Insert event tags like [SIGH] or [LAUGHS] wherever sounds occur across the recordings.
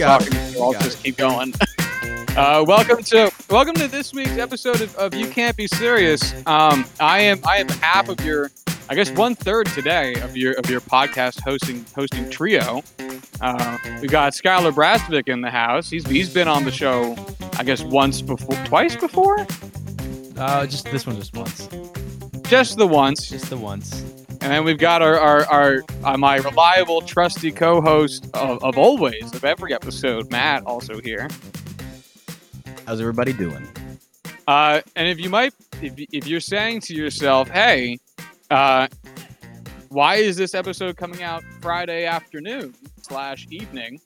already talking, it. so I'll got just keep going. [LAUGHS] uh, welcome to welcome to this week's episode of, of You Can't Be Serious. Um, I am I am half of your, I guess one third today of your of your podcast hosting hosting trio. Uh, we got Skylar Brasvik in the house. He's he's been on the show, I guess once before, twice before, Uh, just this one, just once, just the once. just the once. And then we've got our, our, our uh, my reliable, trusty co-host of, of always of every episode, Matt, also here. How's everybody doing? Uh, and if you might, if, if you're saying to yourself, "Hey, uh, why is this episode coming out Friday afternoon slash evening?"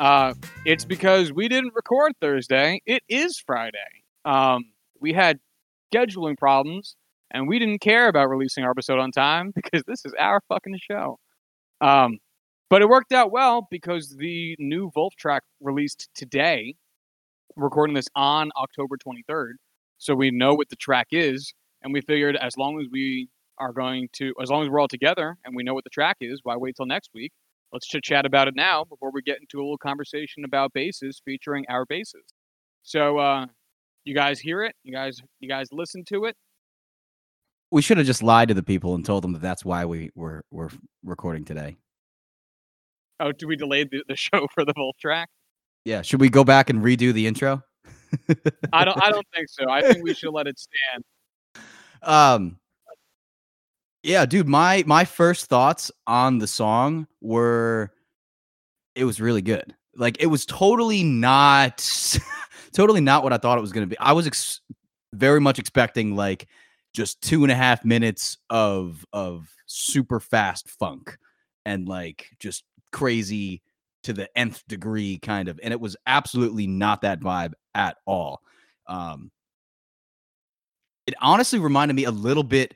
Uh, it's because we didn't record Thursday. It is Friday. Um, we had scheduling problems, and we didn't care about releasing our episode on time [LAUGHS] because this is our fucking show. Um, but it worked out well because the new Wolf track released today. Recording this on October 23rd so we know what the track is and we figured as long as we are going to as long as we're all together and we know what the track is why wait till next week let's chit chat about it now before we get into a little conversation about bases featuring our bases. so uh you guys hear it you guys you guys listen to it We should have just lied to the people and told them that that's why we were we're recording today. oh do we delay the, the show for the Wolf track Yeah, should we go back and redo the intro? i don't i don't [LAUGHS] think so i think we should let it stand Um Yeah, dude, my my first thoughts on the song were it was really good. Like it was totally not [LAUGHS] totally not what I thought it was going to be. I was ex- very much expecting like just two and a half minutes of of super fast funk and like just crazy to the nth degree kind of and it was absolutely not that vibe at all. Um it honestly reminded me a little bit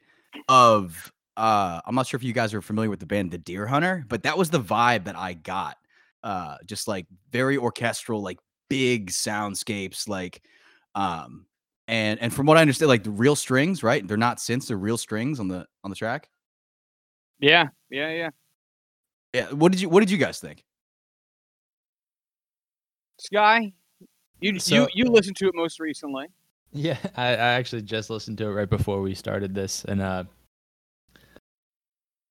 of uh i'm not sure if you guys are familiar with the band the Deerhunter but that was the vibe that i got uh just like very orchestral like big soundscapes like um and and from what i understand like the real strings right? They're not synths they're real strings on the on the track? Yeah yeah yeah. Yeah what did you what did you guys think? Sky you you So- you listened to it most recently. Yeah, [LAUGHS] I, I actually just listened to it right before we started this, and uh,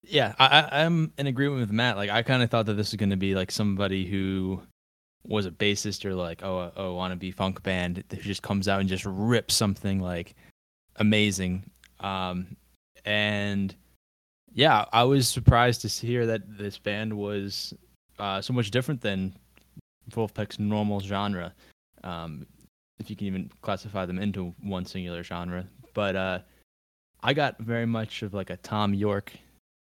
yeah, I, I, I'm in agreement with Matt. Like, I kind of thought that this was going to be like somebody who was a bassist or like oh a wannabe funk band who just comes out and just rips something like amazing. Um, and yeah, I was surprised to hear that this band was uh, so much different than Vulfpeck's normal genre. Um, if you can even classify them into one singular genre. But uh, I got very much of like a Thom Yorke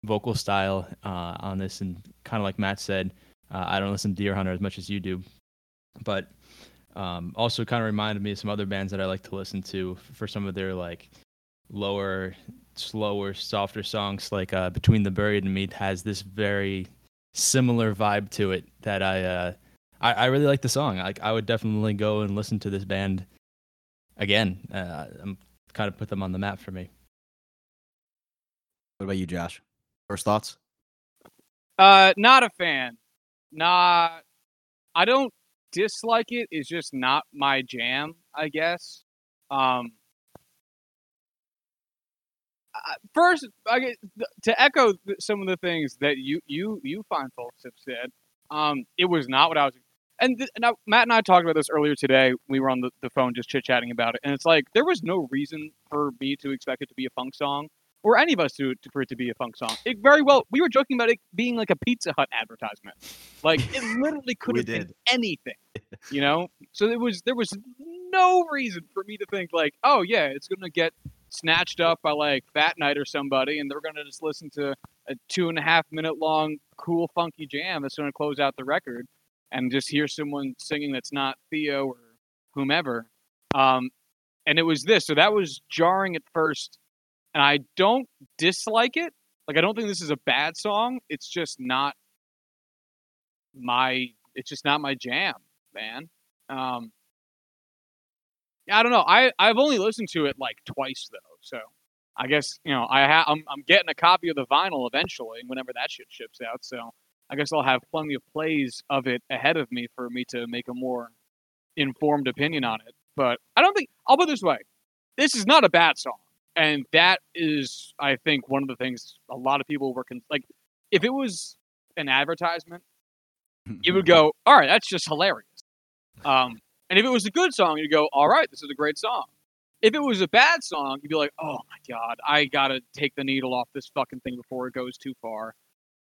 vocal style uh, on this, and kind of like Matt said, uh, I don't listen to Deerhunter as much as you do, but um, also kind of reminded me of some other bands that I like to listen to for some of their like lower, slower, softer songs. Like uh, Between the Buried and Me has this very similar vibe to it that I. Uh, I, I really like the song. Like I would definitely go and listen to this band again. Uh, I'm kind of put them on the map for me. what about you josh first thoughts Uh, not a fan. Not. I don't dislike it. It's just not my jam. I guess. Um. First, I get, to echo some of the things that you you you fine folks have said. Um, it was not what I was. And th- now Matt and I talked about this earlier today. We were on the, the phone just chit chatting about it, and it's like there was no reason for me to expect it to be a funk song or any of us to, to for it to be a funk song. It very well. We were joking about it being like a Pizza Hut advertisement. Like it literally [LAUGHS] could have been anything, [LAUGHS] you know. So there was there was no reason for me to think like, oh yeah, it's gonna get snatched up by like Fat Night or somebody, and they're gonna just listen to a two and a half minute long cool funky jam that's gonna close out the record, and just hear someone singing that's not Theo or whomever. Um, and it was this, so that was jarring at first and I don't dislike it. Like I don't think this is a bad song. It's just not my it's just not my jam, man. Um I don't know. I I've only listened to it like twice though. So I guess, you know, I ha- I'm I'm getting a copy of the vinyl eventually whenever that shit ships out. So I guess I'll have plenty of plays of it ahead of me for me to make a more informed opinion on it. But I don't think I'll put this way: this is not a bad song, and that is, I think, one of the things a lot of people were con- like. If it was an advertisement, you would [LAUGHS] go, "All right, that's just hilarious." Um, and if it was a good song, you'd go, "All right, this is a great song." If it was a bad song, you'd be like, "Oh my god, I gotta take the needle off this fucking thing before it goes too far."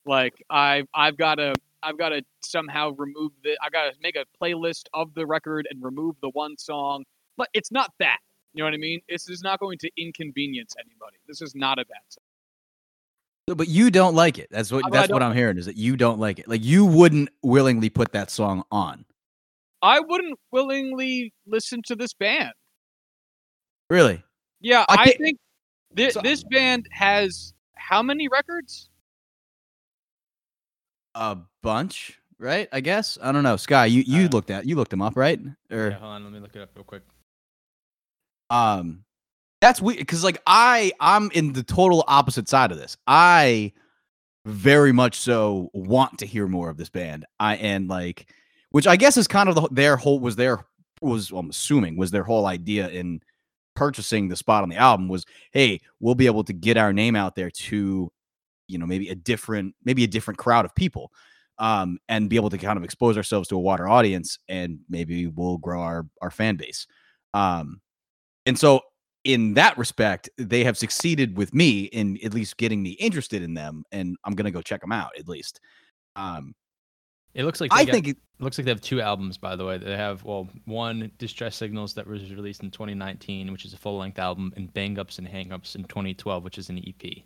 Like I, I've gotta, I've gotta somehow remove the, I gotta make a playlist of the record and remove the one song. But it's not that. You know what I mean? This is not going to inconvenience anybody. This is not a bad song. So, But you don't like it. That's what but I that's what don't- I'm hearing is that you don't like it. Like you wouldn't willingly put that song on. I wouldn't willingly listen to this band. Really? Yeah, I I, think thi- So- this band has how many records? A bunch, right? I guess. I don't know. Sky, you you Uh, looked at you looked them up, right? Or Yeah, hold on, let me look it up real quick. Um that's weird because like i i'm in the total opposite side of this. I very much so want to hear more of this band. I and like which i guess is kind of the, their whole was their was well, i'm assuming was their whole idea in purchasing the spot on the album was hey we'll be able to get our name out there to you know maybe a different maybe a different crowd of people um and be able to kind of expose ourselves to a wider audience and maybe we'll grow our our fan base. Um and so in that respect they have succeeded with me in at least getting me interested in them and i'm gonna go check them out at least um It looks like i they got- think it, It looks like they have two albums, by the way. They have well, one Distress Signals that was released in 2019, which is a full-length album, and Bang Ups and Hang Ups in 2012, which is an EP.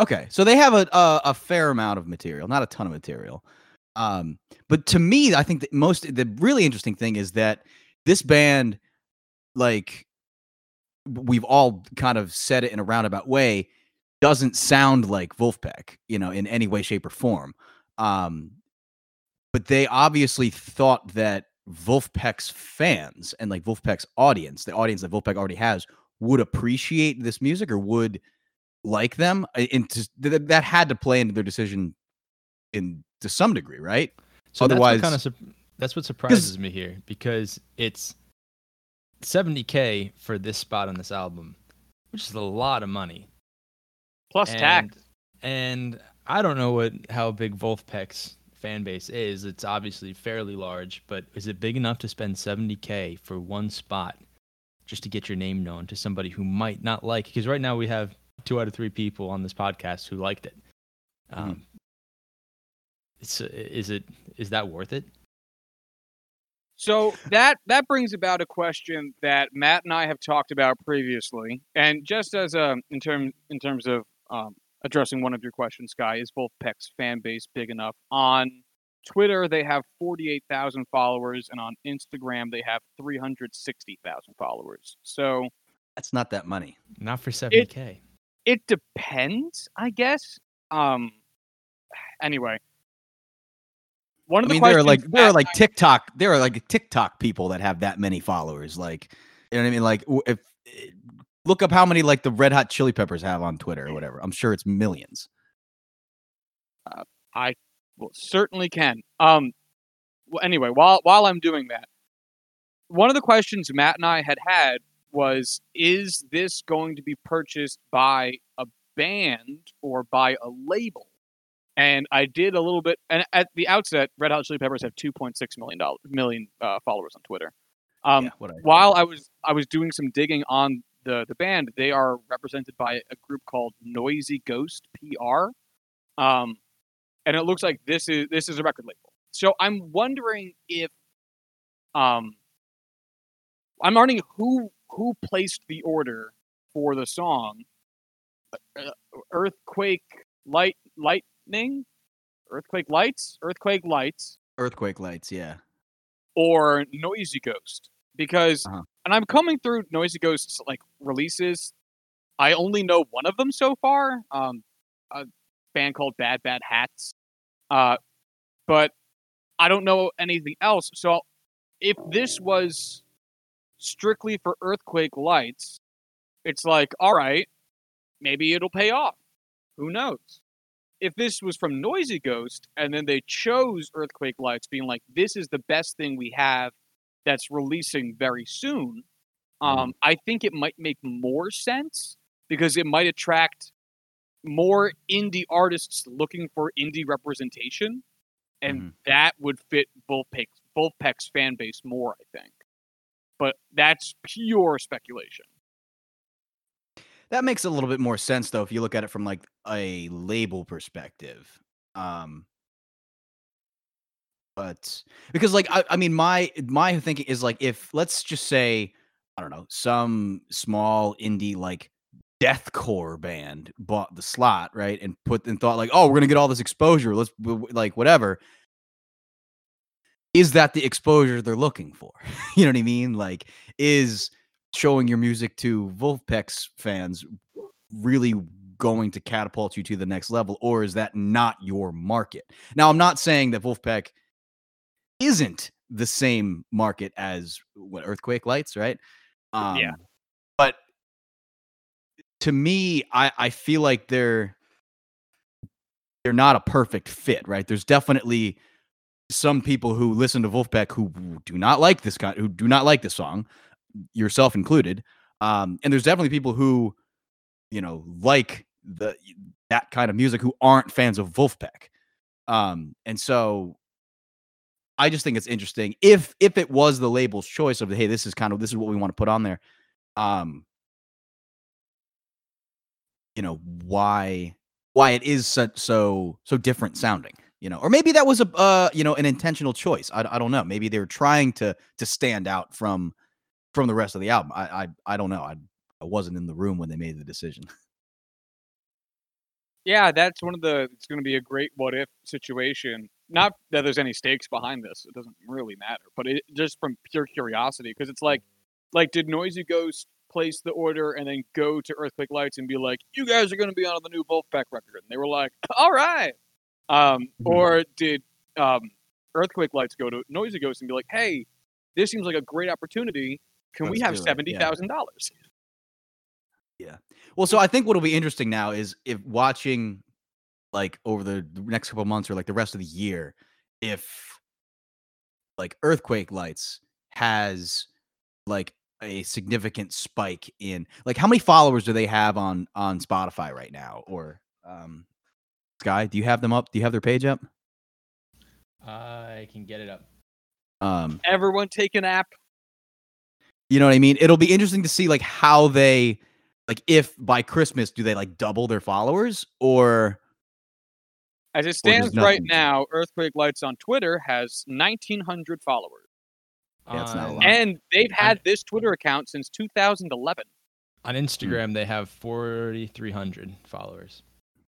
okay so they have a, a a fair amount of material not a ton of material um but to me i think the most the really interesting thing is that this band like we've all kind of said it in a roundabout way doesn't sound like Vulfpeck you know in any way shape or form. Um but they obviously thought that Vulfpeck's fans and like Vulfpeck's audience the audience that Vulfpeck already has would appreciate this music or would like them and to, th- that had to play into their decision in to some degree right? So Otherwise- that's what kind of that's what surprises me here because it's 70k for this spot on this album, which is a lot of money. Plus tax. And I don't know what how big Vulfpeck's fan base is. It's obviously fairly large, but is it big enough to spend 70k for one spot just to get your name known to somebody who might not like? Because right now we have two out of three people on this podcast who liked it. Mhm. Um, it's is it is that worth it? So that that brings about a question that Matt and I have talked about previously, and just as a in term in terms of um, addressing one of your questions, Guy, is Vulfpeck's fan base big enough? On Twitter, they have forty-eight thousand followers, and on Instagram, they have three hundred sixty thousand followers. So that's not that money Not for 70k. it depends, I guess. Um. Anyway, one of I the mean, there are like there are like TikTok. There are like TikTok people that have that many followers. Like, you know what I mean? Like, if eh, look up how many like the Red Hot Chili Peppers have on Twitter or whatever. I'm sure it's millions. I Well, certainly can. Um. Well, anyway, while while I'm doing that, one of the questions Matt and I had had was: Is this going to be purchased by a band or by a label? And I did a little bit. And at the outset, Red Hot Chili Peppers have 2.6 million dollars million uh, followers on Twitter. Um, yeah, I- while I was I was doing some digging on the the band, they are represented by a group called Noisy Ghost PR, um, and it looks like this is this is a record label. So I'm wondering if, um, I'm wondering who who placed the order for the song, uh, Earthquake light, Light Lightning, Earthquake Lights, Earthquake Lights, earthquake lights. Yeah, or Noisy Ghost because Uh-huh. and I'm coming through Noisy Ghost's like releases. I only know one of them so far. Um, a band called Bad Bad Hats. Uh, but I don't know anything else. So if this was strictly for Earthquake Lights, it's like, all right, maybe it'll pay off. Who knows? If this was from Noisy Ghost and then they chose Earthquake Lights, being like, this is the best thing we have that's releasing very soon, um, I think it might make more sense because it might attract more indie artists looking for indie representation, and Mhm. that would fit Vulfpeck's, Vulfpeck's fan base more, I think. But that's pure speculation. That makes a little bit more sense though if you look at it from like a label perspective. Um but because like I, I mean my my thinking is like if let's just say I don't know, some small indie like deathcore band bought the slot, right? And put and thought like, "Oh, we're to get all this exposure. Let's like whatever." Is that the exposure they're looking for? [LAUGHS] you know what I mean? Like is showing your music to Vulfpeck's fans really going to catapult you to the next level, or is that not your market? Now, I'm not saying that Vulfpeck isn't the same market as what Earthquake Lights, right? Um, Yeah. But to me, I I feel like they're they're not a perfect fit, right? There's definitely some people who listen to Vulfpeck who do not like this kind, who do not like this song, yourself included. Um, and there's definitely people who, you know, like the that kind of music who aren't fans of Vulfpeck. Um, and so I just think it's interesting. If if it was the label's choice of hey, this is kind of this is what we want to put on there. Um, you know why why it is so so, so different sounding you know? Or maybe that was a uh you know an intentional choice. I, I don't know. Maybe they were trying to to stand out from from the rest of the album. I i, I don't know. I, I wasn't in the room when they made the decision [LAUGHS] Yeah, that's one of the. It's going to be a great what if situation. Not that there's any stakes behind this. It doesn't really matter. But it just from pure curiosity, because it's like, like did Noisy Ghost place the order and then go to Earthquake Lights and be like, "You guys are going to be on the new Vulfpeck record," and they were like, "All right." Um, Mhm. or did um, Earthquake Lights go to Noisy Ghost and be like, "Hey, this seems like a great opportunity. Can we Let's have do it." seventy Yeah. thousand dollars?" well so i think what'll be interesting now is if watching like over the the next couple months or like the rest of the year if like earthquake lights has like a significant spike in like how many followers do they have on on spotify right now or um sky do you have them up do you have their page up I can get it up. um Everyone take an app. you know what i mean it'll be interesting to see like how they like if by christmas do they like double their followers or As it stands right now, Earthquake Lights on Twitter has 1,900 followers. Yeah, it's not a lot. And they've had this Twitter account since 2011. On Instagram, they have 4,300 followers.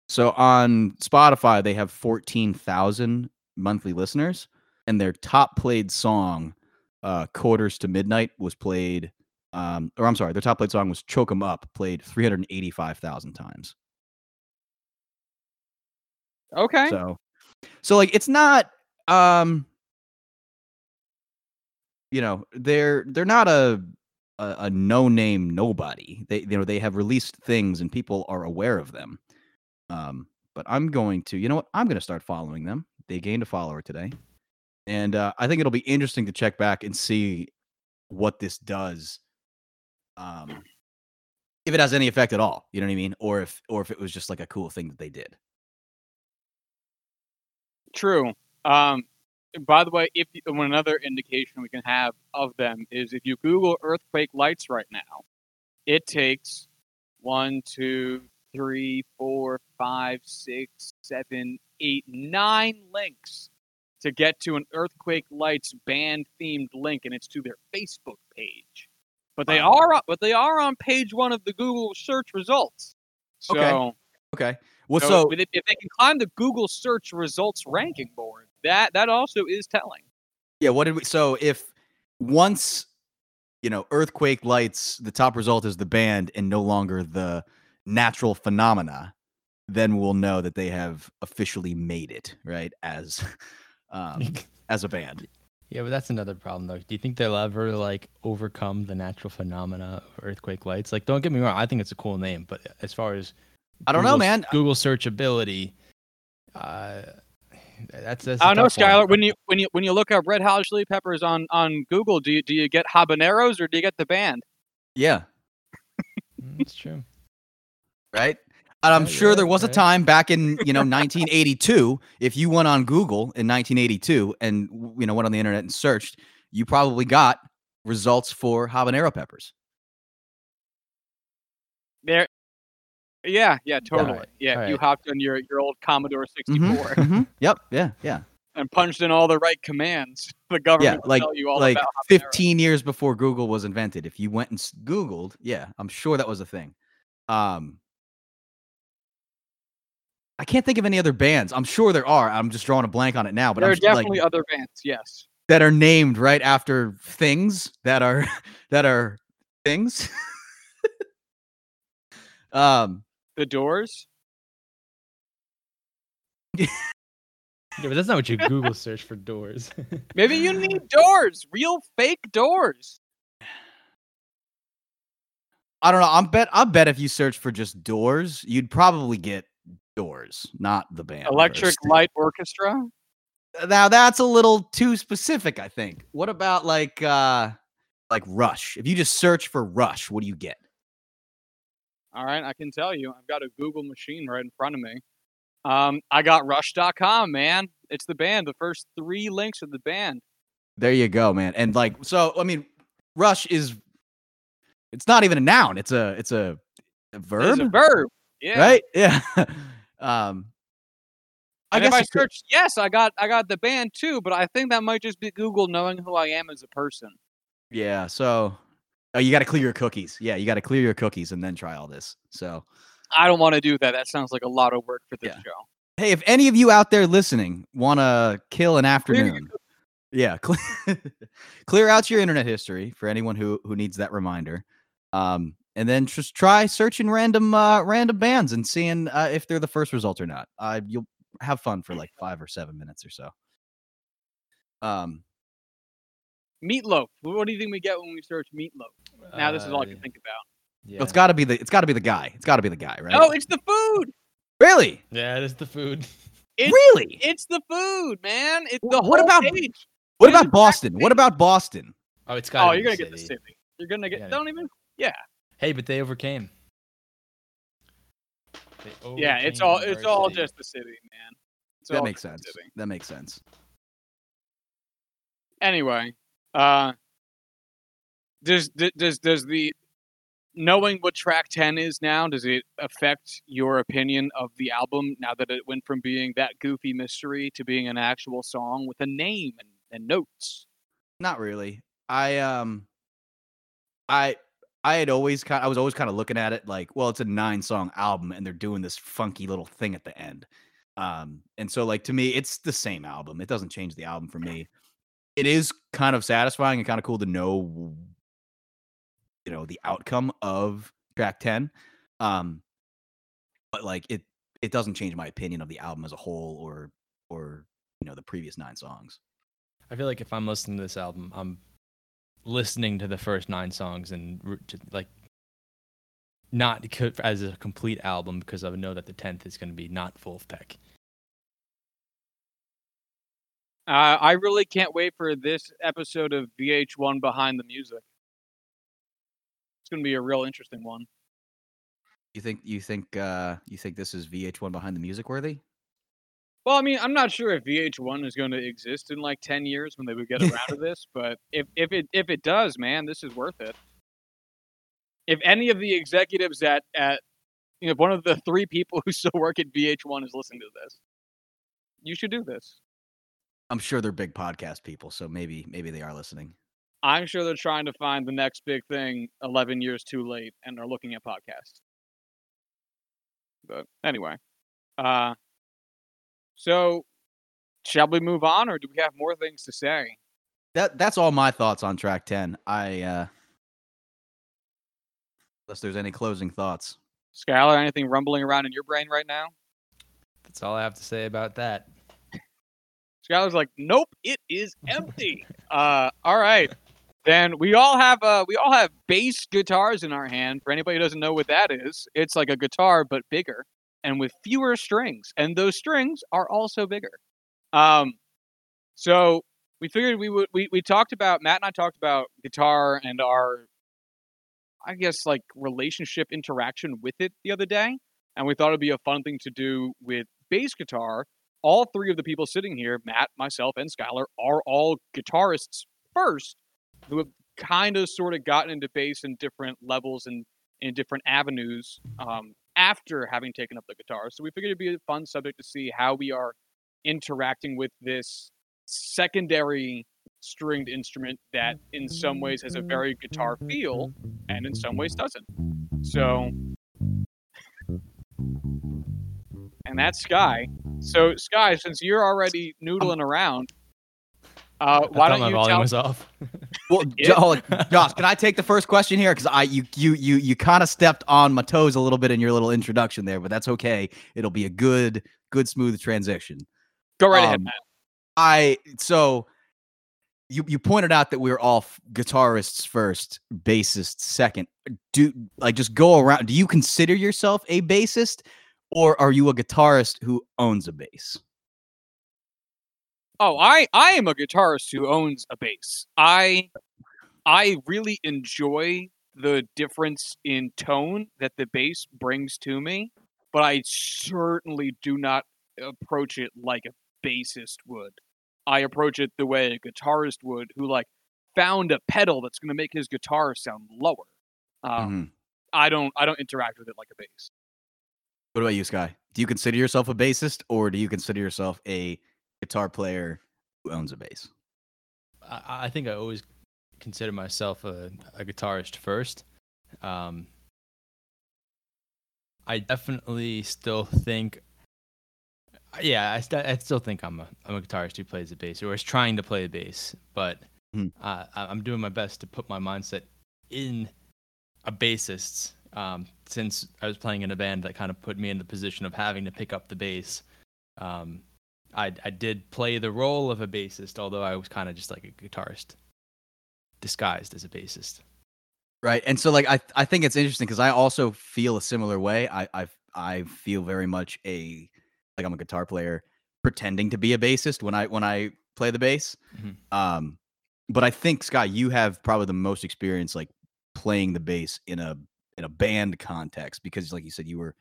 So on Spotify, they have 14,000 monthly listeners, and their top played song, uh, Quarters to Midnight, was played, um, or I'm sorry, their top played song was Choke 'em Up, played 385,000 times. Okay. So, so like it's not, um, you know, they're they're not a a, a no name nobody. They you know they have released things and people are aware of them. Um, but I'm going to, you know what? I'm going to start following them. They gained a follower today, and uh, I think it'll be interesting to check back and see what this does. Um, if it has any effect at all, you know what I mean, or if or if it was just like a cool thing that they did. True. Um, by the way, if one another indication we can have of them is if you Google earthquake lights right now, it takes one, two, three, four, five, six, seven, eight, nine links to get to an earthquake lights band themed link, and it's to their Facebook page. But they Wow. are, on- but they are on page one of the Google search results. So, Okay. Okay. Well, so, so if, if they can climb the Google search results ranking board, that that also is telling. Yeah, what did we so if once you know earthquake lights the top result is the band and no longer the natural phenomena, then we'll know that they have officially made it, right? As [LAUGHS] um [LAUGHS] as a band. Yeah, but that's another problem though. Do you think they'll ever like overcome the natural phenomena of earthquake lights? Like, don't get me wrong, I think it's a cool name, but as far as I don't know, man. Google searchability, Uh, that's, that's I a don't know. Skylar. When you when you when you look up Red Hot Chili Peppers on on Google, do you do you get habaneros or do you get the band? Yeah, [LAUGHS] Mm, That's true. right. And I'm Yeah, sure yeah, there was a time back in you know [LAUGHS] 1982. If you went on Google in 1982 and you know went on the internet and searched, you probably got results for habanero peppers. There. Yeah, yeah, totally. Alright, Yeah, you alright. hopped on your your old Commodore 64 Mhm, mhm. Yep. Yeah. Yeah. and punched in all the right commands. The government Yeah. Like tell you all like about 15 years before Google was invented. If you went and Googled, yeah, I'm sure that was a thing. Um, I can't think of any other bands. I'm sure there are. I'm just drawing a blank on it now. But There I'm are s- like, definitely other bands. Yes. that are named right after things that are [LAUGHS] that are things. [LAUGHS] um, The Doors. Yeah, but that's not what you Google search for doors. [LAUGHS] Maybe you need doors, real fake doors. I don't know. I'm bet. I bet if you search for just Doors, you'd probably get Doors, not the band. Electric. Light Orchestra. Now that's a little too specific. I think. What about like uh like Rush? If you just search for Rush, what do you get? All right, I can tell you. I've got a Google machine right in front of me. Um, I got Rush.com, man. It's the band. The first three links of the band. There you go, man. And like, so I mean, Rush is. It's not even a noun. It's a. It's a, a verb. It's a verb. Yeah. right? Yeah. [LAUGHS] um, I guess if I searched, could- yes, I got I got the band too, but I think that might just be Google knowing who I am as a person. yeah. So, oh, you got to clear your cookies. Yeah, you got to clear your cookies and then try all this. So, I don't want to do that. That sounds like a lot of work for this Yeah. show. hey, if any of you out there listening want to kill an afternoon, yeah, clear, [LAUGHS] clear out your internet history for anyone who who needs that reminder. Um, and then just try searching random uh, random bands and seeing uh, if they're the first result or not. Uh, you'll have fun for like [LAUGHS] five or seven minutes or so. Um, Meatloaf. What do you think we get when we search meatloaf? Now this is all I Uh, can think about. Yeah. it's got to be the it's got to be the guy. It's got to be the guy, right? Oh, it's the food. really, yeah, it is the food. It's, really. It's the food, man. It's the what whole about- page. What It is about Boston? What about Boston? Oh, it's got. Oh, you're gonna get the city. city. You're gonna get. Yeah. Don't even. Hey, but they overcame. They Yeah, it's all. It's all adversity. just the city, man. It's That makes sense. city. That makes sense. Anyway, uh, does does does the knowing what track ten is now does it affect your opinion of the album now that it went from being that goofy mystery to being an actual song with a name and, and notes? Not really. I um I I had always kind I was always kind of looking at it like, well, it's a nine song album and they're doing this funky little thing at the end. Um and so like to me it's the same album. It doesn't change the album for me. It is kind of satisfying and kind of cool to know you know the outcome of track 10. Um but like it it doesn't change my opinion of the album as a whole or or you know the previous nine songs. I feel like if I'm listening to this album, I'm listening to the first nine songs and like not as a complete album because I know that the tenth is going to be not full Vulfpeck. Uh, I really can't wait for this episode of VH1 Behind the Music. It's going to be a real interesting one. You think you think uh you think this is VH1 behind the music worthy? Well, I mean, I'm not sure if VH1 is going to exist in like 10 years when they would get around to [LAUGHS] this, but if, if it if it does, man, this is worth it. If any of the executives at at you know one of the three people who still work at VH1 is listening to this, you should do this. I'm sure they're big podcast people, so maybe maybe they are listening. I'm sure they're trying to find the next big thing 11 years too late and are looking at podcasts. But anyway, uh, so shall we move on or do we have more things to say? That that's all my thoughts on track 10. I uh unless there's any closing thoughts. Skylar, anything rumbling around in your brain right now? That's all I have to say about that. Skylar's like, nope, it is empty. [LAUGHS] uh, all right. Then we all have uh, we all have bass guitars in our hand. For anybody who doesn't know what that is, it's like a guitar but bigger. And with fewer strings, and those strings are also bigger. Um, so we figured we would we, we talked about Matt and I talked about guitar and our I guess like relationship interaction with it the other day, and we thought it'd be a fun thing to do with bass guitar. All three of the people sitting here, Matt, myself, and Skylar, are all guitarists first, who have kind of sort of gotten into bass in different levels and in different avenues um, after having taken up the guitar. So we figured it'd be a fun subject to see how we are interacting with this secondary stringed instrument that in some ways has a very guitar feel and in some ways doesn't. So and that's Sky. So Sky, since you're already noodling around, uh, why I don't my you volume tell? was off? [LAUGHS] Well, Yeah. Jo- Josh, can I take the first question here? Because I you you you you kind of stepped on my toes a little bit in your little introduction there, but that's okay. It'll be a good good smooth transition. Go right ahead, um, Matt. I so you you pointed out that we were all f- guitarists first, bassist second. Do like just go around. Do you consider yourself a bassist, or are you a guitarist who owns a bass? Oh, I I am a guitarist who owns a bass. I I really enjoy the difference in tone that the bass brings to me, but I certainly do not approach it like a bassist would. I approach it the way a guitarist would, who like found a pedal that's going to make his guitar sound lower. Um, Mhm. I don't I don't interact with it like a bass. What about you, Sky? Do you consider yourself a bassist, or do you consider yourself a guitar player who owns a bass? I, I think I always consider myself a, a guitarist first. Um, I definitely still think, yeah, I, st- I still think I'm a I'm a guitarist who plays the bass or is trying to play the bass, but uh, I- I'm doing my best to put my mindset in a bassist. Um, since I was playing in a band that kind of put me in the position of having to pick up the bass. Um, I I did play the role of a bassist, although I was kind of just like a guitarist disguised as a bassist. Right. And so like I I think it's interesting because I also feel a similar way. I I I feel very much a like I'm a guitar player pretending to be a bassist when I when I play the bass. Mhm. Um but I think Scott, you have probably the most experience like playing the bass in a in a band context because like you said you were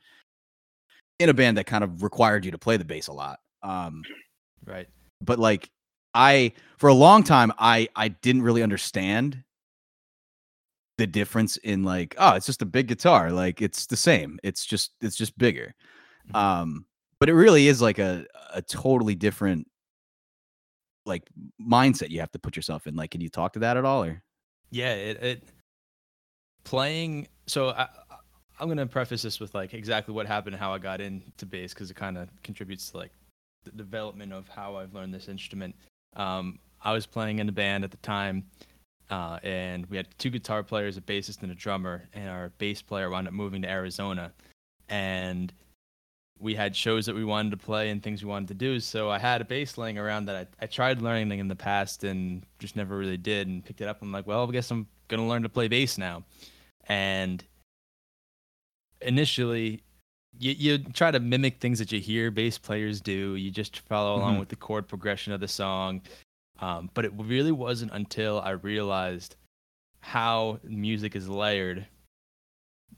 in a band that kind of required you to play the bass a lot. Um Right. but like I for a long time I I didn't really understand the difference in like oh it's just a big guitar like it's the same it's just it's just bigger Mhm. um but it really is like a a totally different like mindset you have to put yourself in like can you talk to that at all or Yeah. It, it playing. So I, I- I'm gonna preface this with like exactly what happened and how I got into bass because it kind of contributes to like the development of how I've learned this instrument. Um, I was playing in a band at the time, uh, and we had two guitar players, a bassist, and a drummer. And our bass player wound up moving to Arizona, and we had shows that we wanted to play and things we wanted to do. So I had a bass laying around that I, I tried learning in the past and just never really did. And picked it up. I'm like, well, I guess I'm gonna learn to play bass now. And initially you, you try to mimic things that you hear bass players do. You just follow along Mhm. with the chord progression of the song. Um, but it really wasn't until I realized how music is layered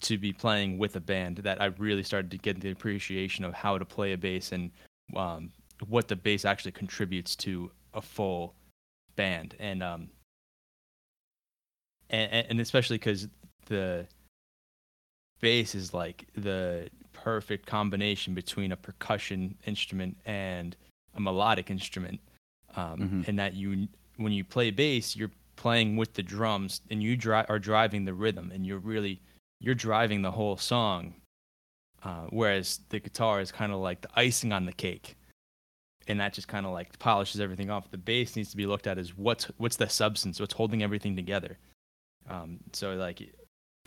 to be playing with a band that I really started to get the appreciation of how to play a bass and um, what the bass actually contributes to a full band. And um, and, and especially because the bass is like the perfect combination between a percussion instrument and a melodic instrument. Um, Mhm. and that you when you play bass you're playing with the drums and you dri- are driving the rhythm and you're really you're driving the whole song. Uh, whereas the guitar is kind of like the icing on the cake. And that just kind of like polishes everything off. The bass needs to be looked at as what's what's the substance? What's holding everything together? Um, so like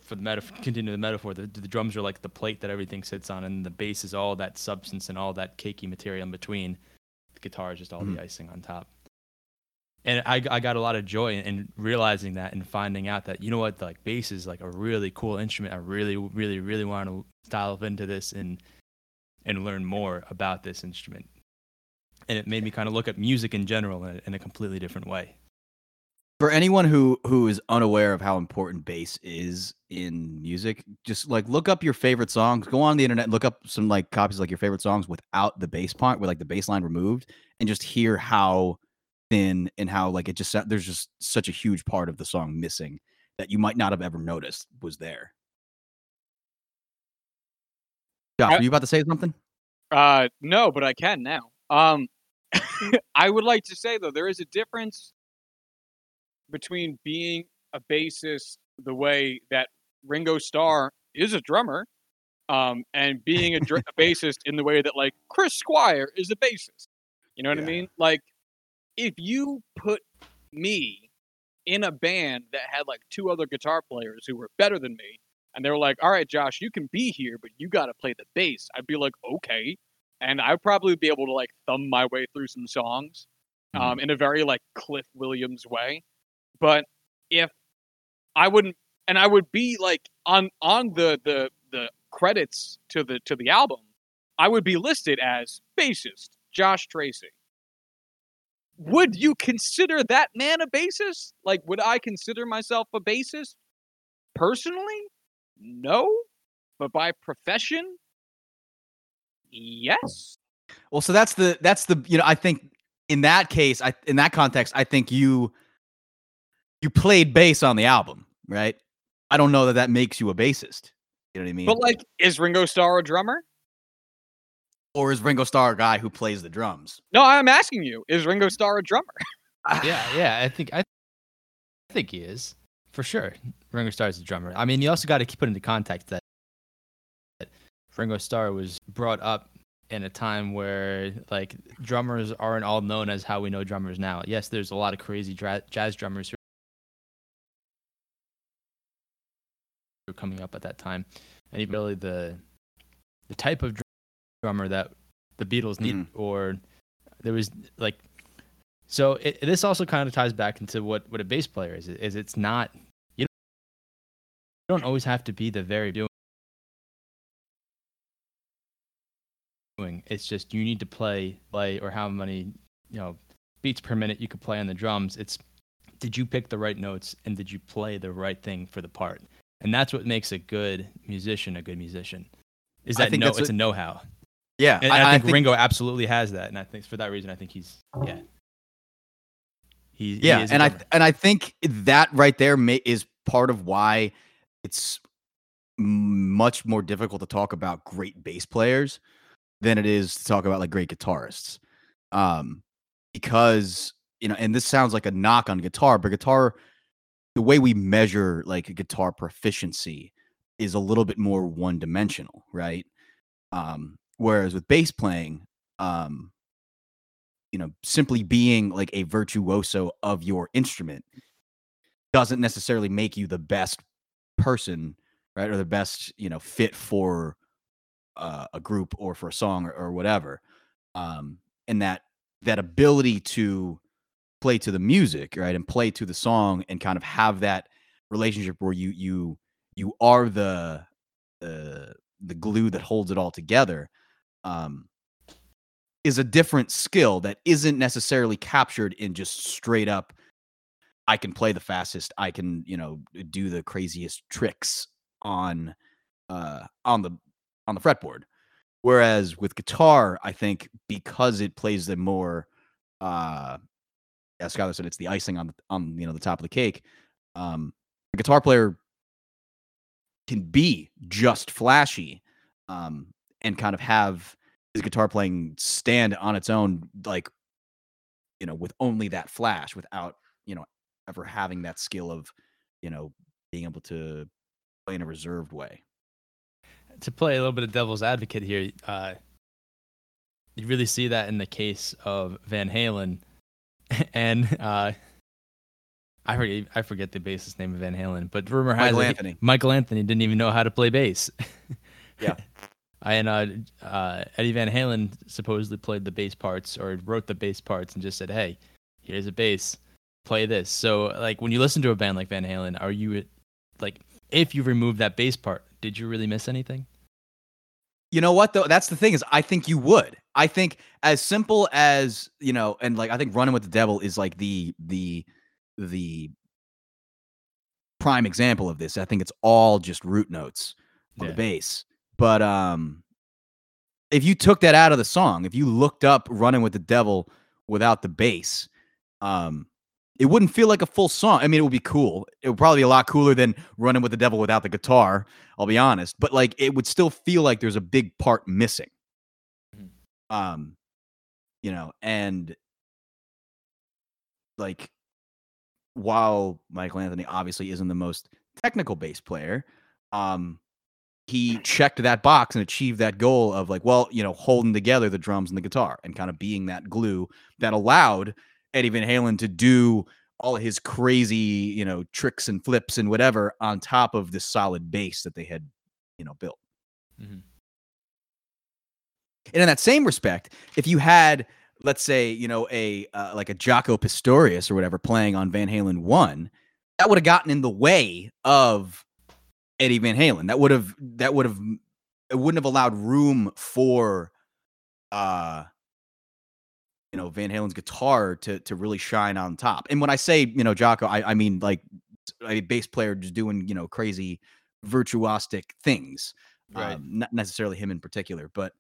for the metaphor, continue the metaphor, the, the drums are like the plate that everything sits on, and the bass is all that substance and all that cakey material in between. The guitar is just all Mhm. the icing on top. And I, I got a lot of joy in, in realizing that and finding out that you know what, like bass is like a really cool instrument. I really, really, really want to dive into this and and learn more about this instrument. And it made me kind of look at music in general in a, in a completely different way. For anyone who who is unaware of how important bass is in music, just like look up your favorite songs. Go on the internet and look up some like copies of, like your favorite songs without the bass part, with like the bass line removed, and just hear how thin and how like it just there's just such a huge part of the song missing that you might not have ever noticed was there. Josh, I- were you about to say something? Uh, no, but I can now. Um, [LAUGHS] I would like to say though, there is a difference between being a bassist the way that Ringo Starr is a drummer, um, and being a, dr- a [LAUGHS] bassist in the way that like Chris Squire is a bassist. You know what I mean? Like, if you put me in a band that had like two other guitar players who were better than me, and they were like, "All right, Josh, you can be here, but you got to play the bass," I'd be like, "Okay," and I'd probably be able to like thumb my way through some songs, um, in a very like Cliff Williams way. But if I wouldn't, and I would be like on on the the the credits to the to the album, I would be listed as bassist Josh Tracy. Would you consider that man a bassist? Like, would I consider myself a bassist personally? No, but by profession, yes. Well, so that's the that's the you know I think in that case I in that context I think you you played bass on the album, right? I don't know that that makes you a bassist. You know what I mean? But like, is Ringo Starr a drummer? or is Ringo Starr a guy who plays the drums? No, I'm asking you, is Ringo Starr a drummer? [LAUGHS] yeah, yeah. I think I, I think he is for sure. Ringo Starr is a drummer. I mean, you also got to put into context that, that Ringo Starr was brought up in a time where like drummers aren't all known as how we know drummers now. Yes, there's a lot of crazy dra- jazz drummers who coming up at that time, and even really the the type of drummer that the Beatles need, Mhm. or there was like so it, this also kind of ties back into what, what a bass player is. Is it's not you don't always have to be the very doing. It's just you need to play play or how many you know beats per minute you could play on the drums. It's did you pick the right notes and did you play the right thing for the part? And that's what makes a good musician a good musician. Is that no? It's what- a know-how. Yeah, And I, think Ringo absolutely has that, and I think for that reason, I think he's yeah. He, he yeah, a and I and I think that right there may, is part of why it's much more difficult to talk about great bass players than it is to talk about like great guitarists. Um, because you know, and this sounds like a knock on guitar, but guitar, the way we measure like guitar proficiency is a little bit more one dimensional, right? Um, whereas with bass playing, um, you know, simply being like a virtuoso of your instrument doesn't necessarily make you the best person, right? Or the best, you know, fit for uh, a group or for a song or, or whatever. Um, and that that ability to play to the music, right, and play to the song, and kind of have that relationship where you you you are the the the glue that holds it all together. Um, is a different skill that isn't necessarily captured in just straight up I can play the fastest, I can, you know, do the craziest tricks on uh on the on the fretboard. Whereas with guitar, I think because it plays the more uh as Skylar said, it's the icing on the on you know the top of the cake. Um a guitar player can be just flashy um and kind of have his guitar playing stand on its own like you know with only that flash without you know ever having that skill of you know being able to play in a reserved way to play a little bit of devil's advocate here, uh, you really see that in the case of Van Halen, [LAUGHS] and uh, I forget I forget the bassist name of Van Halen, but rumor has Michael it he- Anthony. Michael Anthony didn't even know how to play bass. [LAUGHS] Yeah. and uh, uh, Eddie Van Halen supposedly played the bass parts or wrote the bass parts and just said, "Hey, here's a bass, play this." So, like when you listen to a band like Van Halen, are you like, if you remove that bass part, did you really miss anything? You know what though? That's the thing is I think you would. I think as simple as, you know, and like I think running with the devil is like the the the prime example of this. I think it's all just root notes on Yeah. the bass. But um if you took that out of the song, if you looked up running with the devil without the bass, um it wouldn't feel like a full song. I mean, it would be cool. It would probably be a lot cooler than running with the devil without the guitar, I'll be honest. But like it would still feel like there's a big part missing. Mhm. Um, you know, and like while Michael Anthony obviously isn't the most technical bass player, um, he checked that box and achieved that goal of like, well, you know, holding together the drums and the guitar and kind of being that glue that allowed Eddie Van Halen to do all his crazy, you know, tricks and flips and whatever on top of this solid base that they had, you know, built. Mhm. And in that same respect, if you had, let's say, you know, a uh, like a Jaco Pastorius or whatever playing on Van Halen one, that would have gotten in the way of Eddie Van Halen. That would have that would have it wouldn't have allowed room for uh you know Van Halen's guitar to to really shine on top. And when I say, you know, Jaco, I, I mean like a bass player just doing, you know, crazy virtuosic things. Right. Um, not necessarily him in particular, but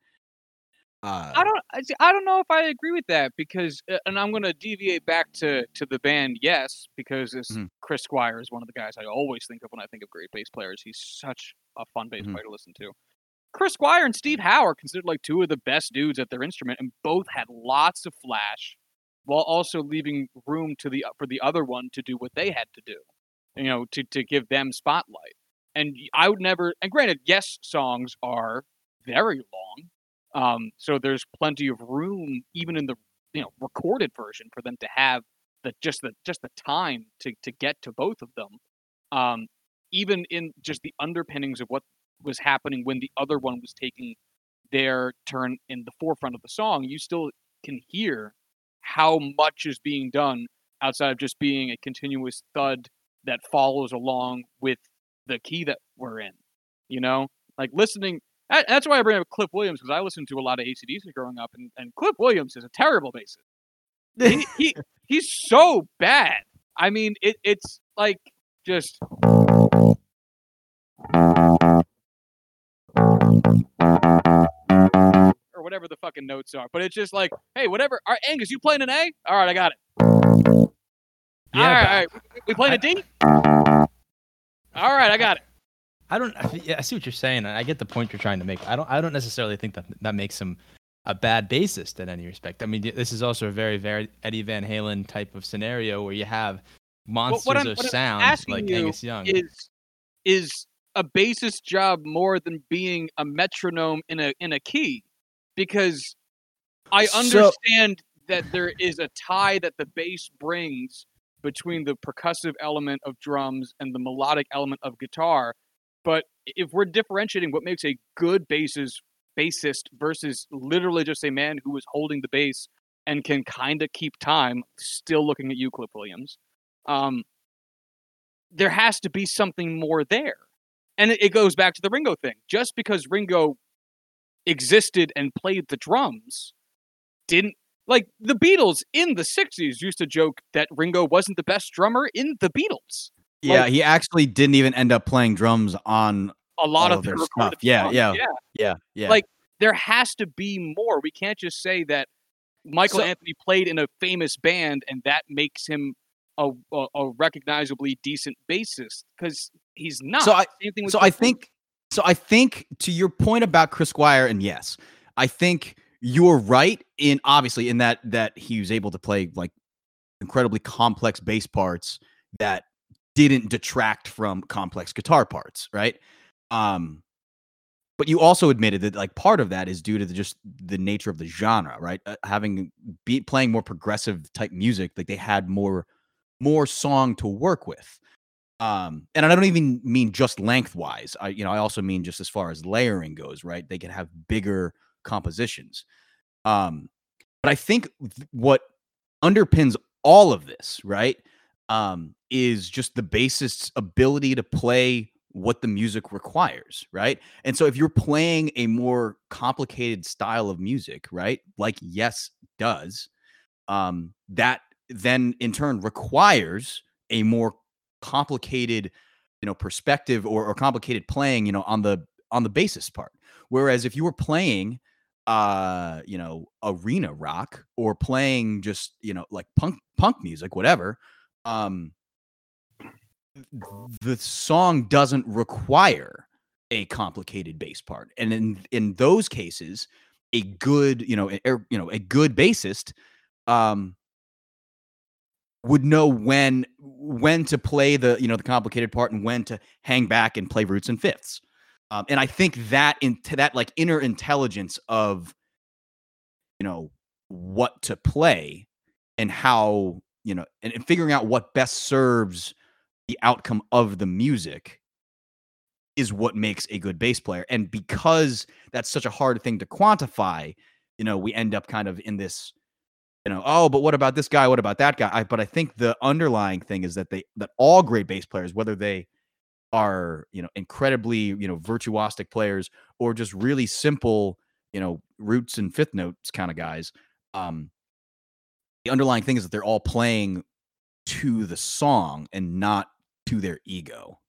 uh I don't. I see- I don't know if I agree with that because, uh, and I'm going to deviate back to to the band. Yes, because this Mhm. Chris Squire is one of the guys I always think of when I think of great bass players. He's such a fun bass Mhm. player to listen to. Chris Squire and Steve Howe are considered like two of the best dudes at their instrument, and both had lots of flash, while also leaving room to the for the other one to do what they had to do. You know, to to give them spotlight. And I would never. And granted, yes, songs are very long. Um, so there's plenty of room, even in the you know recorded version, for them to have the just the just the time to to get to both of them. Um, even in just the underpinnings of what was happening when the other one was taking their turn in the forefront of the song, you still can hear how much is being done outside of just being a continuous thud that follows along with the key that we're in. You know, like listening. That's why I bring up Cliff Williams because I listened to a lot of ACDC growing up, and, and Cliff Williams is a terrible bassist. He, [LAUGHS] he he's so bad. I mean, it it's like just. Or whatever the fucking notes are, but it's just like, hey, whatever. All right, Angus, you playing an A? All right, I got it. Yeah, right, but all right. We- playing a D? All right, I got it. I don't. I- Yeah, I see what you're saying. I get the point you're trying to make. I don't. I don't necessarily think that that makes him a bad bassist in any respect. I mean, this is also a very, very Eddie Van Halen type of scenario where you have monsters of sound like Angus Young. is is a bassist job more than being a metronome in a in a key because I So- understand that there is a tie that the bass brings between the percussive element of drums and the melodic element of guitar but if we're differentiating what makes a good bassist bassist versus literally just a man who is holding the bass and can kind of keep time still looking at you cliff williams um, there has to be something more there. And it, it goes back to the Ringo thing. Just because Ringo existed and played the drums didn't like the Beatles in the 60s used to joke that Ringo wasn't the best drummer in the Beatles. yeah, like- he actually didn't even end up playing drums on A lot of of their stuff. Yeah, yeah. yeah. yeah, yeah. Like, There has to be more. We can't just say that Michael So- Anthony played in a famous band and that makes him a, a, a recognizably decent bassist because he's not. So I- Same thing with so I think so I think to your point about Chris Squire and yes, I think you're right in obviously in that that he was able to play like incredibly complex bass parts that didn't detract from complex guitar parts, right? Um but you also admitted that like part of that is due to the, just the nature of the genre, right? Uh, having be playing more progressive type music, like they had more more song to work with um and i don't even mean just lengthwise i you know i also mean just as far as layering goes right they can have bigger compositions um but i think th- what underpins all of this right um is just the bassist's ability to play what the music requires, right? And so if you're playing a more complicated style of music, right? Like Yes does, um, that then in turn requires a more complicated, you know, perspective or, or complicated playing, you know, on the on the bassist part. Whereas if you were playing uh, you know, arena rock or playing just, you know, like punk punk music, whatever, um the song doesn't require a complicated bass part. And in in those cases, a good, you know, a, er, you know, a good bassist um would know when when to play the, you know, the complicated part and when to hang back and play roots and fifths. Um, and I think that into that like inner intelligence of you know what to play and how you know and, and figuring out what best serves the outcome of the music is what makes a good bass player. And because that's such a hard thing to quantify, you know, we end up kind of in this, you know, oh, but what about this guy? What about that guy? I, but I think the underlying thing is that they that all great bass players, whether they are, you know, incredibly, you know, virtuosic players or just really simple, you know, roots and fifth notes kind of guys, um, the underlying thing is that they're all playing to the song and not to their ego.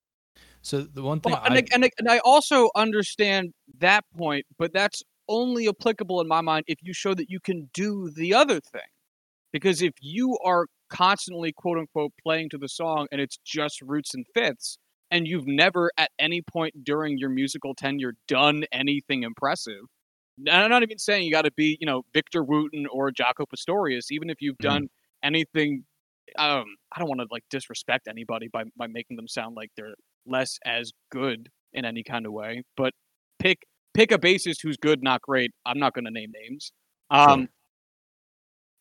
So the one thing, well, and, I, and, I, and I also understand that point, but that's only applicable in my mind if you show that you can do the other thing. Because if you are constantly quote unquote playing to the song and it's just roots and fifths, and you've never at any point during your musical tenure done anything impressive. And I'm not even saying you got to be, you know, Victor Wooten or Jaco Pastorius, even if you've mm-hmm. done anything um, I don't want to like disrespect anybody by by making them sound like they're less as good in any kind of way. But pick pick a bassist who's good, not great. I'm not going to name names. Um, sure.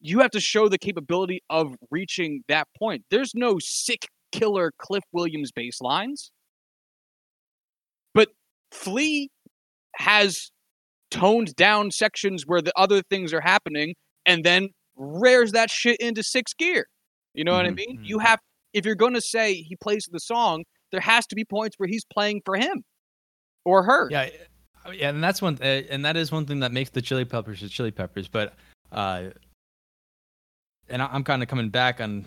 You have to show the capability of reaching that point. There's no sick killer Cliff Williams bass lines, but Flea has toned down sections where the other things are happening, and then rares that shit into six gear. You know mm-hmm. what I mm-hmm, mean? You mm-hmm. have if you're going to say he plays the song, there has to be points where he's playing for him or her. Yeah, yeah, and that's one, uh, and that is one thing that makes the Chili Peppers the Chili Peppers. But, uh, and I, am kind of coming back on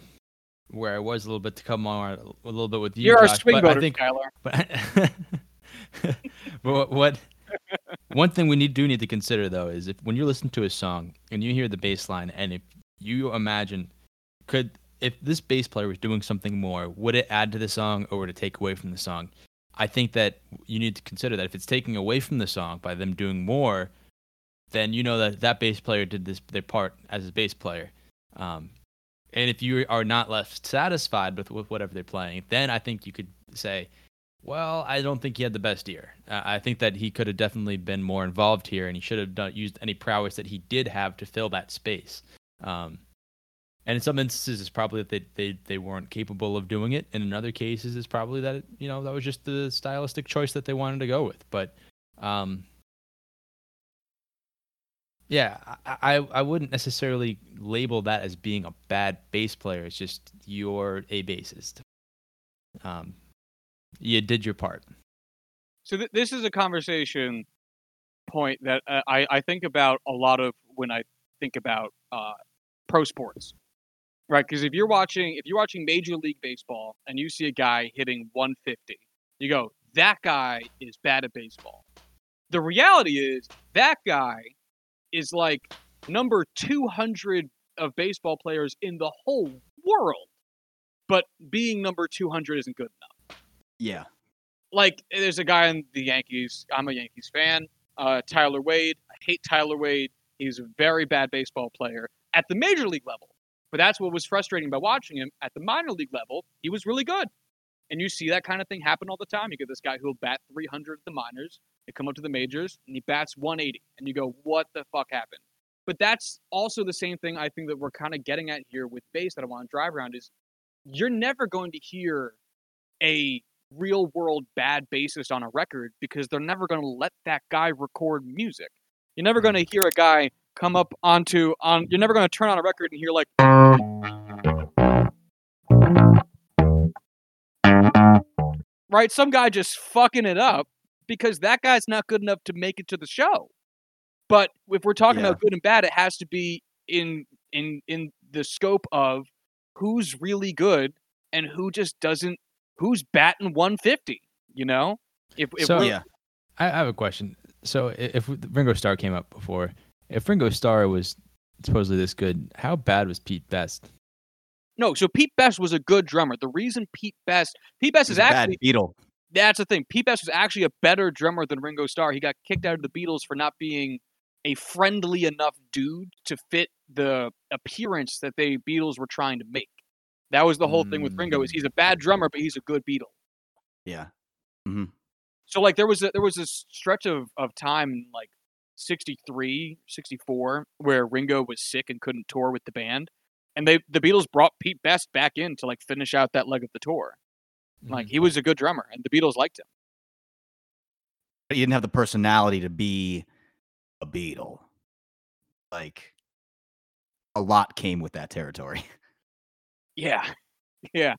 where I was a little bit to come on a little bit with you. You're Josh, our swing voter, I think, Tyler. [LAUGHS] But, but what one thing we need do need to consider though is if when you listen to a song and you hear the bass line and if you imagine could if this bass player was doing something more, would it add to the song or would it take away from the song? I think that you need to consider that if it's taking away from the song by them doing more, then you know that that bass player did this their part as a bass player. Um, and if you are not left satisfied with, with whatever they're playing, then I think you could say, well, I don't think he had the best ear. Uh, I think that he could have definitely been more involved here, and he should have done, used any prowess that he did have to fill that space. Um, and in some instances, it's probably that they, they, they weren't capable of doing it. And in other cases, it's probably that, you know, that was just the stylistic choice that they wanted to go with. But, um, yeah, I, I wouldn't necessarily label that as being a bad bass player. It's just you're a bassist. Um, you did your part. So th- this is a conversation point that uh, I, I think about a lot of when I think about uh, pro sports. Right, because if you're watching if you're watching Major League Baseball and you see a guy hitting 150, you go, that guy is bad at baseball. The reality is that guy is like number 200 of baseball players in the whole world. But being number 200 isn't good enough. Yeah. Like there's a guy in the Yankees. I'm a Yankees fan. Uh, Tyler Wade. I hate Tyler Wade. He's a very bad baseball player at the major league level. But that's what was frustrating by watching him at the minor league level. He was really good. And you see that kind of thing happen all the time. You get this guy who'll bat 300 at the minors, they come up to the majors, and he bats 180. And you go, what the fuck happened? But that's also the same thing I think that we're kind of getting at here with bass that I want to drive around is you're never going to hear a real world bad bassist on a record because they're never going to let that guy record music. You're never going to mm. hear a guy come up onto on you're never going to turn on a record and hear like right? Some guy just fucking it up because that guy's not good enough to make it to the show. But if we're talking Yeah. about good and bad, it has to be in in in the scope of who's really good and who just doesn't who's batting 150, you know? If, if So- yeah. I, I have a question. So i- if Ringo Starr came up before, if Ringo Starr was supposedly this good, how bad was Pete Best? no, so Pete Best was a good drummer. The reason Pete Best Pete Best He's is a actually bad Beatle. that's the thing. Pete Best was actually a better drummer than Ringo Starr. He got kicked out of the Beatles for not being a friendly enough dude to fit the appearance that the Beatles were trying to make. That was the whole thing with Ringo is he's a bad drummer, but he's a good Beatle. Yeah. hmm So like there was a, there was a stretch of, of time like 63, 64 where Ringo was sick and couldn't tour with the band. And they the Beatles brought Pete Best back in to like finish out that leg of the tour. Like Mhm. he was a good drummer and the Beatles liked him. But he didn't have the personality to be a Beatle. Like a lot came with that territory. [LAUGHS] Yeah. [LAUGHS] Yeah.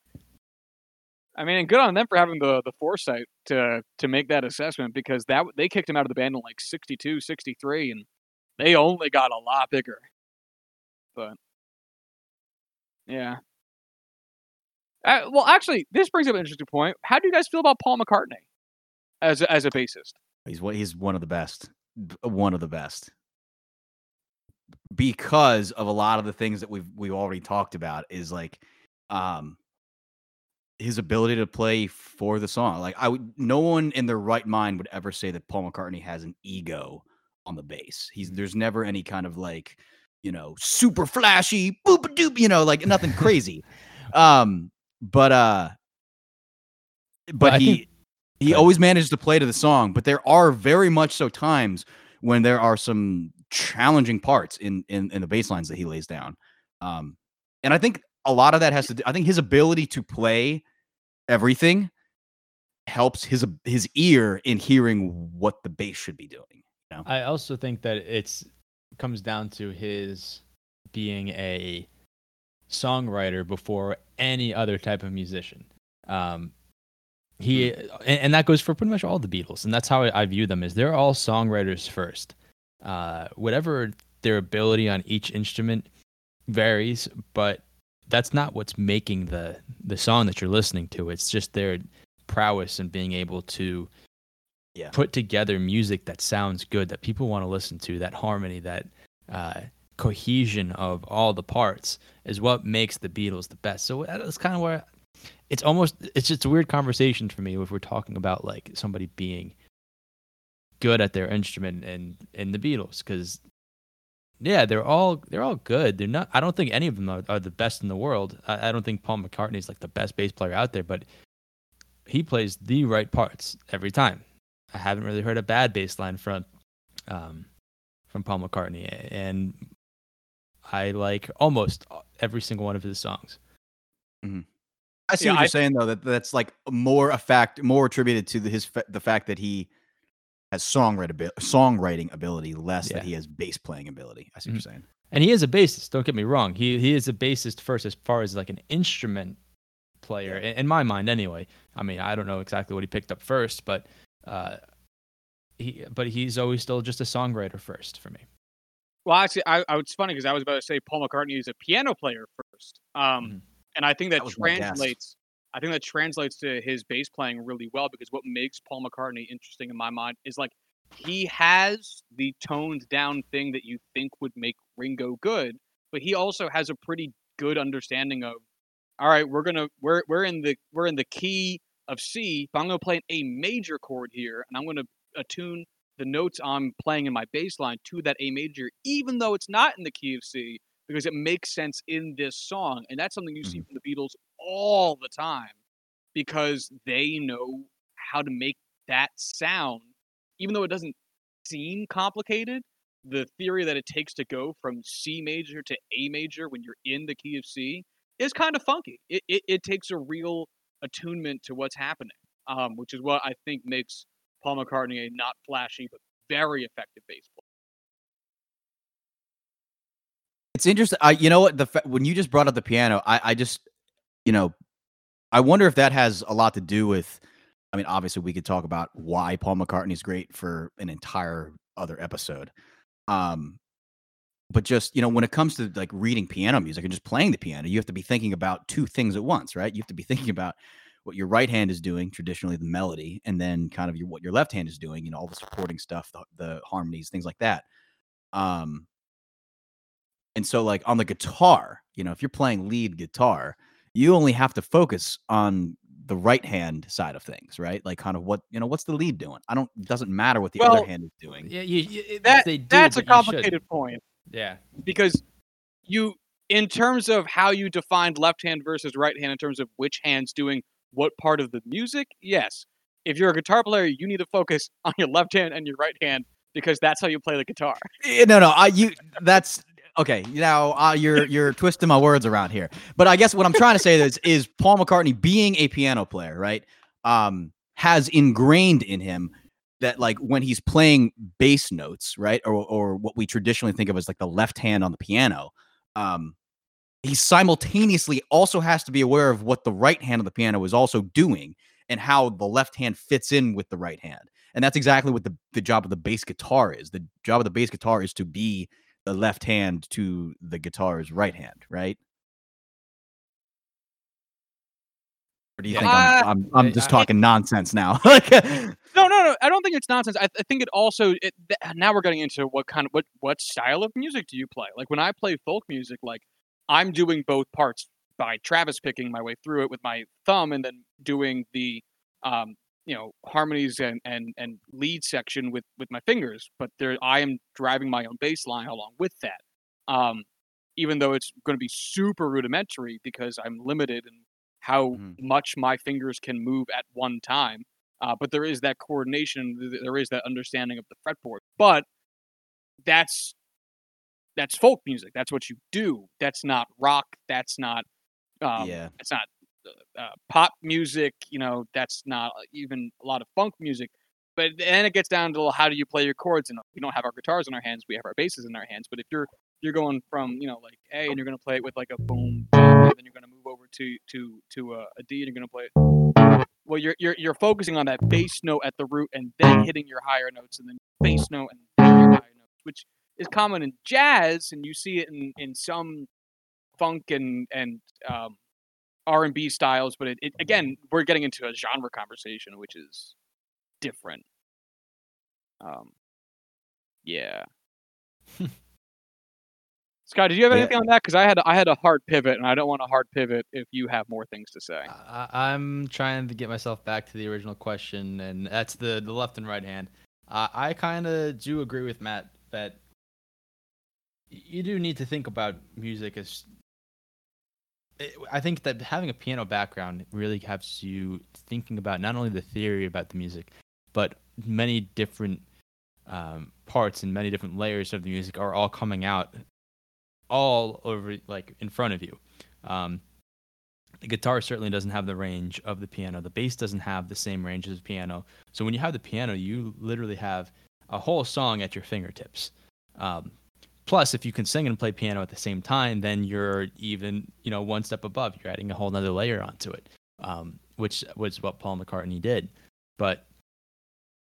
I mean, and good on them for having the the foresight to to make that assessment because that they kicked him out of the band in like 62, 63 and they only got a lot bigger. But yeah. Uh, well, actually, this brings up an interesting point. How do you guys feel about Paul McCartney as a, as a bassist? He's what he's one of the best. One of the best. Because of a lot of the things that we've we've already talked about is like um his ability to play for the song. Like I would no one in their right mind would ever say that Paul McCartney has an ego on the bass. He's there's never any kind of like, you know, super flashy, boop a doop, you know, like nothing crazy. [LAUGHS] um but uh but he think- he always managed to play to the song, but there are very much so times when there are some challenging parts in in, in the bass lines that he lays down. Um, and I think a lot of that has to do. I think his ability to play everything helps his his ear in hearing what the bass should be doing. I also think that it's comes down to his being a songwriter before any other type of musician. Um, he and, and that goes for pretty much all the Beatles, and that's how I, I view them. Is they're all songwriters first. Uh, whatever their ability on each instrument varies, but that's not what's making the the song that you're listening to. It's just their prowess and being able to Yeah. put together music that sounds good that people want to listen to that harmony that uh, cohesion of all the parts is what makes the beatles the best so that's kind of where it's almost it's just a weird conversation for me if we're talking about like somebody being good at their instrument and and the beatles because yeah they're all they're all good they're not i don't think any of them are, are the best in the world I, I don't think paul mccartney is like the best bass player out there but he plays the right parts every time I haven't really heard a bad bass line from um, from Paul McCartney, and I like almost every single one of his songs. I see Yeah, what you're I- saying though. That that's like more a fact, more attributed to the, his the fact that he has songwriter abil- songwriting ability, less Yeah. that he has bass playing ability. I see what you're saying. And he is a bassist. Don't get me wrong. He he is a bassist first, as far as like an instrument player, in, in my mind, anyway. I mean, I don't know exactly what he picked up first, but uh, he but he's always still just a songwriter first for me. Well, actually, I, I it's funny because I was about to say Paul McCartney is a piano player first, um, Mhm. and I think that, That was guess. translates. I think that translates to his bass playing really well because what makes Paul McCartney interesting in my mind is like he has the toned down thing that you think would make Ringo good, but he also has a pretty good understanding of. All right, we're gonna we're we're in the we're in the key of C, but I'm gonna play an A major chord here, and I'm gonna attune the notes I'm playing in my bass line to that A major, even though it's not in the key of C, because it makes sense in this song. And that's something you see mm-hmm. from the Beatles all the time because they know how to make that sound, even though it doesn't seem complicated. The theory that it takes to go from C major to A major when you're in the key of C is kind of funky. It, it, it takes a real attunement to what's happening, um, which is what I think makes Paul McCartney a not flashy but very effective bass player. It's interesting. I, you know what? The when you just brought up the piano, I, I just, you know, I wonder if that has a lot to do with I mean, obviously, we could talk about why Paul McCartney is great for an entire other episode. Um, but just you know, when it comes to like reading piano music and just playing the piano, you have to be thinking about two things at once, right? You have to be [LAUGHS] thinking about what your right hand is doing, traditionally the melody, and then kind of your, what your left hand is doing, you know, all the supporting stuff, the, the harmonies, things like that. Um, and so like on the guitar, you know, if you're playing lead guitar, you only have to focus on the right hand side of things, right? Like kind of what you know, what's the lead doing? I don't. Doesn't matter what the Well, other hand is doing. Yeah, you, you, That they do, that's a but you should. complicated point Yeah, because you, in terms of how you defined left hand versus right hand, in terms of which hand's doing what part of the music, yes. If you're a guitar player, you need to focus [LAUGHS] on your left hand and your right hand because that's how you play the guitar. Eh, No, no, I you. That's okay. Now uh, you're you're twisting my words around here. But I guess what I'm trying to say is is Paul McCartney being a piano player, right? Um, has ingrained in him that like when he's playing bass notes, right, or or what we traditionally think of as like the left hand on the piano, um, he simultaneously also has to be aware of what the right hand of the piano is also doing and how the left hand fits in with the right hand. And that's exactly what the, the job of the bass guitar is. The job of the bass guitar is to be the left hand to the guitar's right hand, right? Or do you Yeah. think I'm, Uh, I'm, I'm just I- talking nonsense now? [LAUGHS] Like, No, no, no. I don't think it's nonsense. I, I think it also. It, th- now we're getting into what kind of what what style of music do you play? Like when I play folk music, like I'm doing both parts by Travis picking my way through it with my thumb, and then doing the um, you know harmonies and and and lead section with with my fingers. But there, I am driving my own bass line along with that. Um, even though it's going to be super rudimentary because I'm limited in how Mhm. much my fingers can move at one time. Uh, but there is that coordination. There is that understanding of the fretboard. But that's that's folk music. That's what you do. That's not rock. That's not. Um, yeah. it's not uh, uh, pop music. You know. That's not even a lot of funk music. But then it gets down to how do you play your chords? And we don't have our guitars in our hands. We have our basses in our hands. But if you're you're going from you know like A and you're gonna play it with like a boom, and then you're gonna move over to to to a, a D and you're gonna play it well you're you're you're focusing on that bass note at the root and then hitting your higher notes and then bass note and then your higher notes which is common in jazz and you see it in in some funk and and um r&b styles but it, it again we're getting into a genre conversation which is different um yeah [LAUGHS] Scott, did you have Yeah. anything on that? Because I had I had a hard pivot, and I don't want a hard pivot if you have more things to say. I, I'm trying to get myself back to the original question, and that's the the left and right hand. Uh, I kind of do agree with Matt that you do need to think about music as. I- think that having a piano background really helps you thinking about not only the theory about the music, but many different um, parts and many different layers of the music are all coming out all over like in front of you. Um, the guitar certainly doesn't have the range of the piano. The bass doesn't have the same range as the piano. So when you have the piano, you literally have a whole song at your fingertips. Um, plus, if you can sing and play piano at the same time, then you're even you know one step above. You're adding a whole nother layer onto it, um, which was what Paul McCartney did. But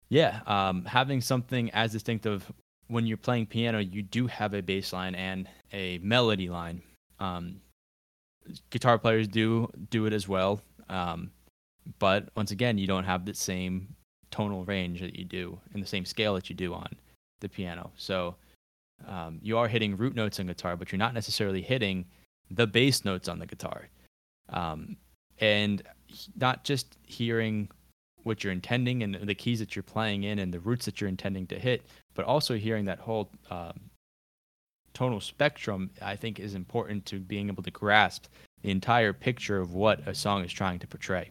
yeah, um, having something as distinctive when you're playing piano, you do have a bass line and a melody line. Um, guitar players do do it as well, um, but once again, you don't have the same tonal range that you do and the same scale that you do on the piano. So um, you are hitting root notes on guitar, but you're not necessarily hitting the bass notes on the guitar. Um, and not just hearing what you're intending and the keys that you're playing in and the roots that you're intending to hit, but also hearing that whole um, tonal spectrum, I think, is important to being able to grasp the entire picture of what a song is trying to portray.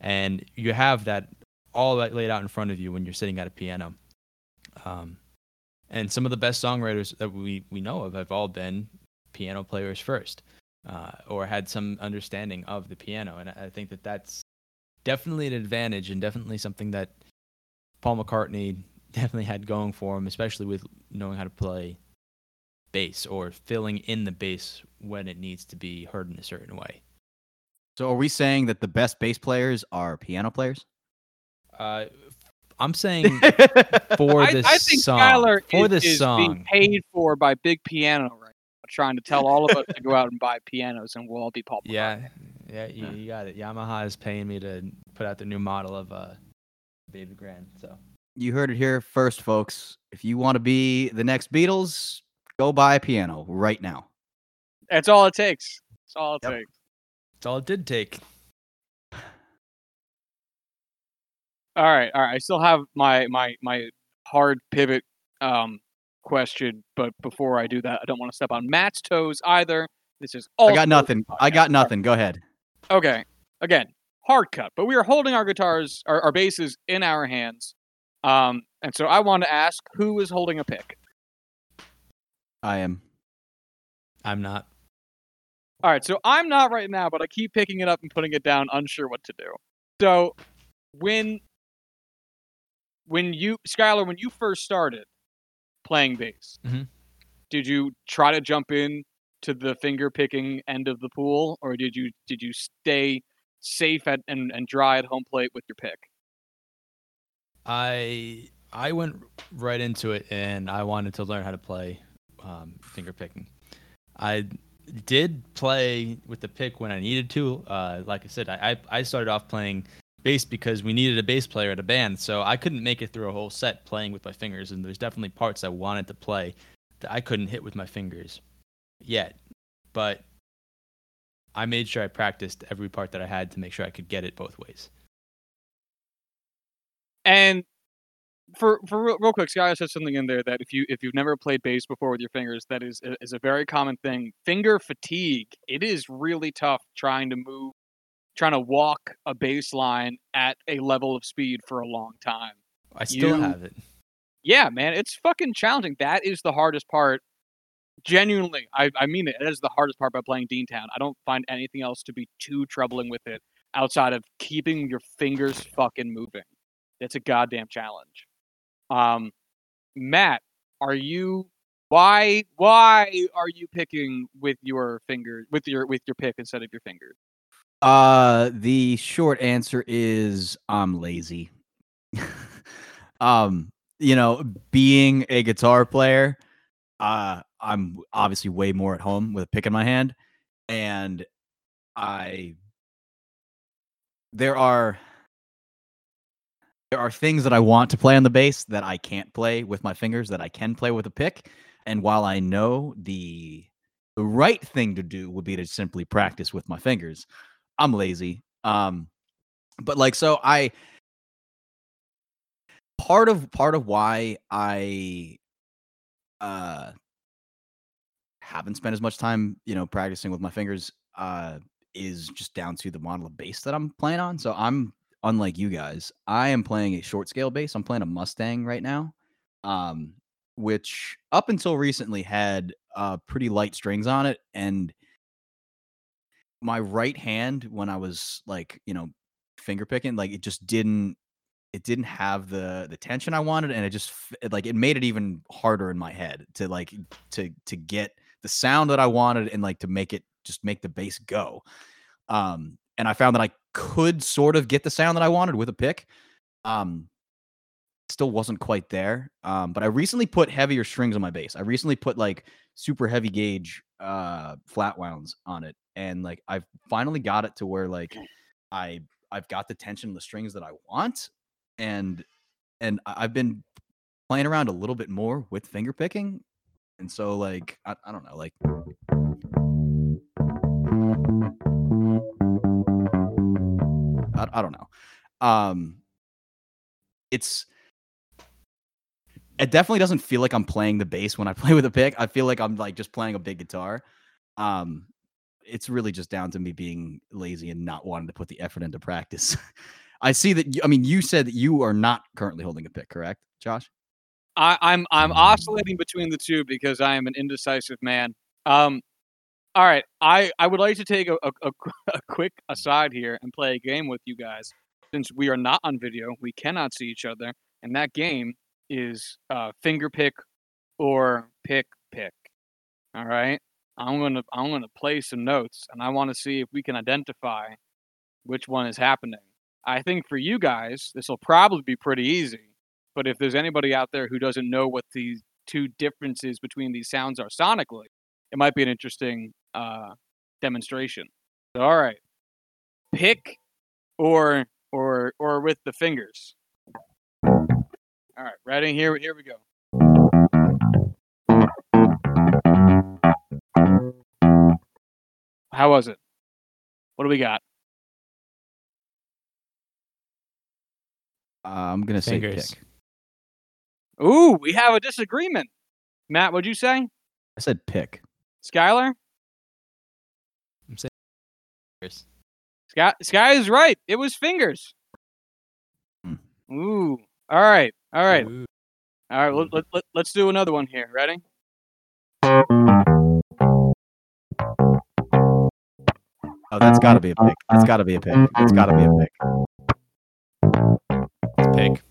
And you have that all that laid out in front of you when you're sitting at a piano. Um, and some of the best songwriters that we, we know of have all been piano players first, uh, or had some understanding of the piano. And I think that that's definitely an advantage and definitely something that Paul McCartney [LAUGHS] definitely had going for him, especially with knowing how to play bass or filling in the bass when it needs to be heard in a certain way. So are we saying that the best bass players are piano players? Uh, I'm saying [LAUGHS] for I, this I think song. Skylar for is, this is song. being paid for by Big Piano right now, trying to tell all of us to go out and buy pianos, and we'll all be Paul. McCartney. Yeah, yeah, you, you got it. Yamaha is paying me to put out the new model of uh, Baby Grand. So you heard it here first, folks. If you want to be the next Beatles, go buy a piano right now. that's all it takes. That's all it Yep. takes. that's all it did take. All right, all right. I still have my my my hard pivot um question, but before I do that, I don't want to step on Matt's toes either. This is all I got nothing. I got nothing. Go ahead. Okay. Again, hard cut, but we are holding our guitars, our, our basses in our hands. Um, and so I want to ask, who is holding a pick? I am. I'm not. All right, so I'm not right now, but I keep picking it up and putting it down, unsure what to do. So when when you Skylar, when you first started playing bass, Mhm. did you try to jump in to the finger picking end of the pool, or did you did you stay safe at and, and dry at home plate with your pick? I I went right into it and I wanted to learn how to play um, finger picking. I did play with the pick when I needed to. Uh, like I said, I I started off playing bass because we needed a bass player at a band, so I couldn't make it through a whole set playing with my fingers. And there's definitely parts I wanted to play that I couldn't hit with my fingers yet, but I made sure I practiced every part that I had to make sure I could get it both ways. And for for real, real quick, Sky said something in there that if you if you've never played bass before with your fingers, that is is a very common thing. Finger fatigue. It is really tough trying to move, trying to walk a bass line at a level of speed for a long time. I still You- have it. Yeah, man, it's fucking challenging. That is the hardest part. Genuinely, I, I mean it. It is the hardest part about playing Dean Town. I don't find anything else to be too troubling with it outside of keeping your fingers fucking moving. It's a goddamn challenge. Um, Matt, are you why why are you picking with your fingers with your with your pick instead of your fingers? Uh, the short answer is I'm lazy. [LAUGHS] um, you know, being a guitar player, uh, I'm obviously way more at home with a pick in my hand, and I there are there are things that I want to play on the bass that I can't play with my fingers that I can play with a pick. And while I know the the right thing to do would be to simply practice with my fingers, I'm lazy. Um, but like so, I part of part of why I uh haven't spent as much time, you know, practicing with my fingers uh is just down to the model of bass that I'm playing on. So I'm unlike you guys. I am playing a short scale bass. I'm playing a Mustang right now. Um which up until recently had uh pretty light strings on it and my right hand when I was like, you know, finger picking, like it just didn't it didn't have the the tension I wanted and it just it, like it made it even harder in my head to like to to get the sound that I wanted and like to make it just make the bass go. Um and I found that I could sort of get the sound that I wanted with a pick. Um still wasn't quite there. Um but I recently put heavier strings on my bass. I recently put like super heavy gauge uh flat wounds on it and like I've finally got it to where like I I've got the tension in the strings that I want and and I've been playing around a little bit more with finger picking and so like I, I don't know like I, I don't know um it's it definitely doesn't feel like I'm playing the bass when I [LAUGHS] play with a pick. I feel like I'm like just playing a big guitar. Um, it's really just down to me being lazy and not wanting to put the effort into practice. [LAUGHS] I see that. You, I mean, you said that you are not currently holding a pick, correct, Josh? I, I'm I'm oscillating between the two because I am an indecisive man. Um, all right, I, I would like to take a, a, a [LAUGHS] a quick aside here and play a game with you guys. Since we are not on video, we cannot see each other, and that game is uh, finger pick or pick pick. All right, I'm gonna I'm gonna play some notes, and I want to see if we can identify which one is happening. I think for you guys, this will probably be pretty easy. But if there's anybody out there who doesn't know what these two differences between these sounds are sonically, it might be an interesting uh, demonstration. So, all right, pick or or or with the fingers. All right, ready? Here, here we go. How was it? What do we got? Uh, I'm gonna say pick. Ooh, we have a disagreement. Matt, what'd you say? I said pick. Skylar? I'm saying fingers. Sky, Sky is right. It was fingers. Hmm. Ooh. All right. All right. Ooh. All right. Let, let, let, let's do another one here. Ready? Oh, that's got to be a pick. That's got to be a pick. That's got to be a pick. Pick.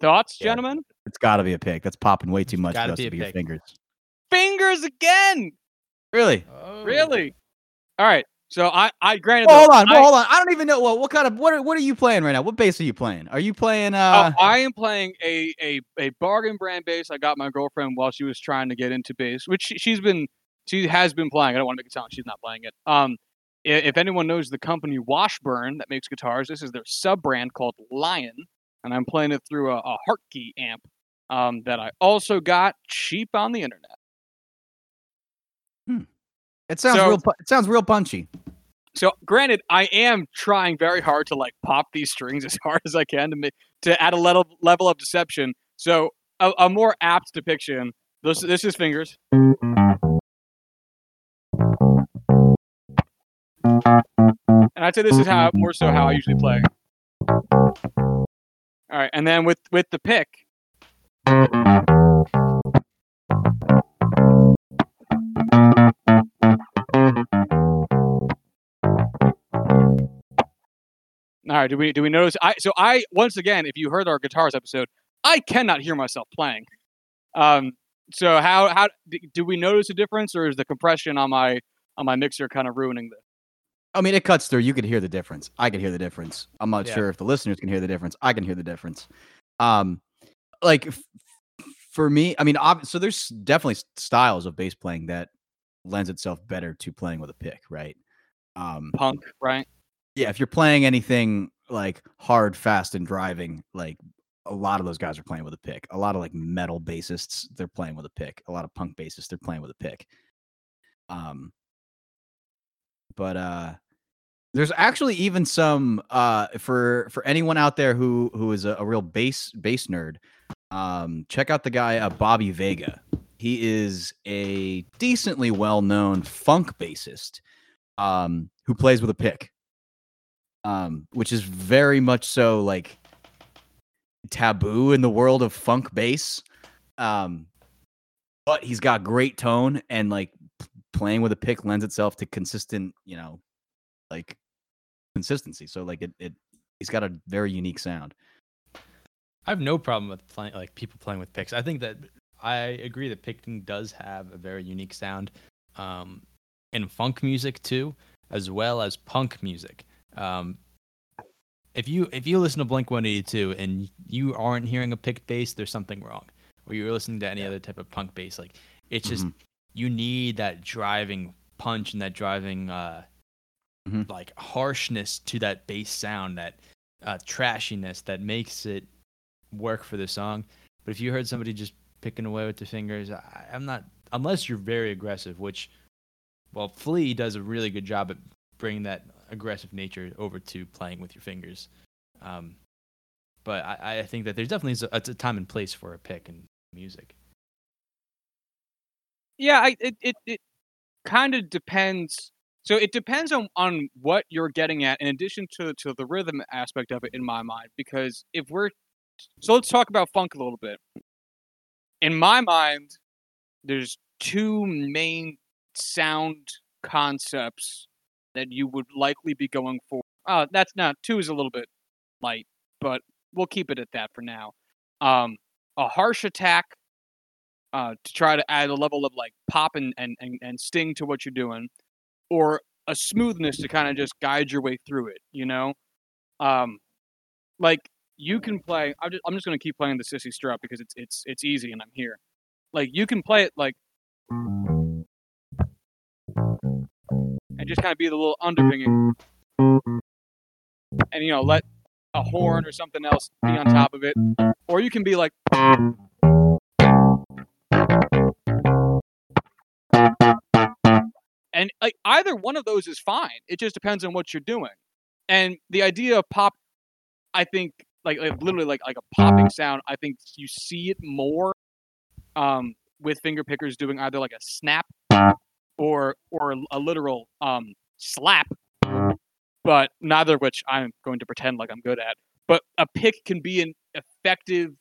Thoughts, Yeah. gentlemen? It's got to be a pick. That's popping way too much for Gotta us be to a be your pick. fingers. Fingers again. Really? Oh. Really? All right. So I, I granted. Well, hold on. Well, hold on. I don't even know. Well, what kind of what are, what are you playing right now? What bass are you playing? Are you playing? Uh, oh, I am playing a, a, a bargain brand bass. I got my girlfriend while she was trying to get into bass, which she, she's been she has been playing. I don't want to make it sound like she's not playing it. Um, i- if anyone knows the company Washburn that makes guitars, this is their sub brand called Lyon, and I'm playing it through a, a Hartke amp um, that I also got cheap on the internet. it sounds so- real. pu- It sounds real punchy. So, granted, I am trying very hard to like pop these strings [LAUGHS] as hard as I can to make to add a level level of deception. So, a, a more apt depiction. This this is fingers. And I'd say this is how more so how I usually play. All right, and then with with the pick. All right, do we do we notice? I so I once again, if you heard our guitars episode, I cannot hear myself playing. Um, so how how do we notice a difference, or is the compression on my on my mixer kind of ruining this? I mean, it cuts through. You can hear the difference. I can hear the difference. I'm not Yeah. sure if the listeners can hear the difference. I can hear the difference. Um, like f- for me, I mean, ob- so there's definitely styles of bass playing that lends itself better to playing with a pick, right? Um, Punk, right? yeah, if you're playing anything like hard, fast, and driving, like a lot of those guys are playing with a pick. A lot of like metal bassists, they're playing with a pick. A lot of punk bassists, they're playing with a pick. Um, but uh, there's actually even some uh for for anyone out there who who is a, a real bass bass nerd. Um, check out the guy uh, Bobby Vega. He is a decently well known funk bassist um, who plays with a pick um, which is very much so like taboo in the world of funk bass. Um, but he's got great tone and like playing with a pick lends itself to consistent, you know, like consistency. So like it, it he's got a very unique sound. I have no problem with playing like people playing with picks. I think that I agree that picking does have a very unique sound um, in funk music too, as well as punk music. Um, if you if you listen to Blink 182 and you aren't hearing a picked bass, there's something wrong. Or you're listening to any other type of punk bass, like it's just Mhm. you need that driving punch and that driving uh, Mhm. like harshness to that bass sound, that uh, trashiness that makes it work for the song. But if you heard somebody just picking away with the fingers, I, I'm not unless you're very aggressive, which well, Flea does a really good job at bringing that aggressive nature over to playing with your fingers. Um, but I, I think that there's definitely a, a time and place for a pick in music. Yeah, I, it it it kind of depends. So it depends on on what you're getting at, in addition to to the rhythm aspect of it, in my mind. Because if we're so, let's talk about funk a little bit. In my mind, there's two main sound concepts that you would likely be going for. Uh, that's not two is a little bit light, but we'll keep it at that for now. Um, a harsh attack uh, to try to add a level of like pop and, and, and, and sting to what you're doing, or a smoothness to kind of just guide your way through it, you know? Um, like you can play. I'm just, I'm just gonna keep playing the Cissy Strut because it's it's it's easy and I'm here. Like you can play it like, and just kind of be the little underpinging, and you know let a horn or something else be on top of it, or you can be like. And like either one of those is fine. It just depends on what you're doing. And the idea of pop, I think, like, like literally like like a popping sound. I think you see it more um, with finger pickers doing either like a snap or or a literal um, slap, but neither of which I'm going to pretend like I'm good at. But a pick can be an effective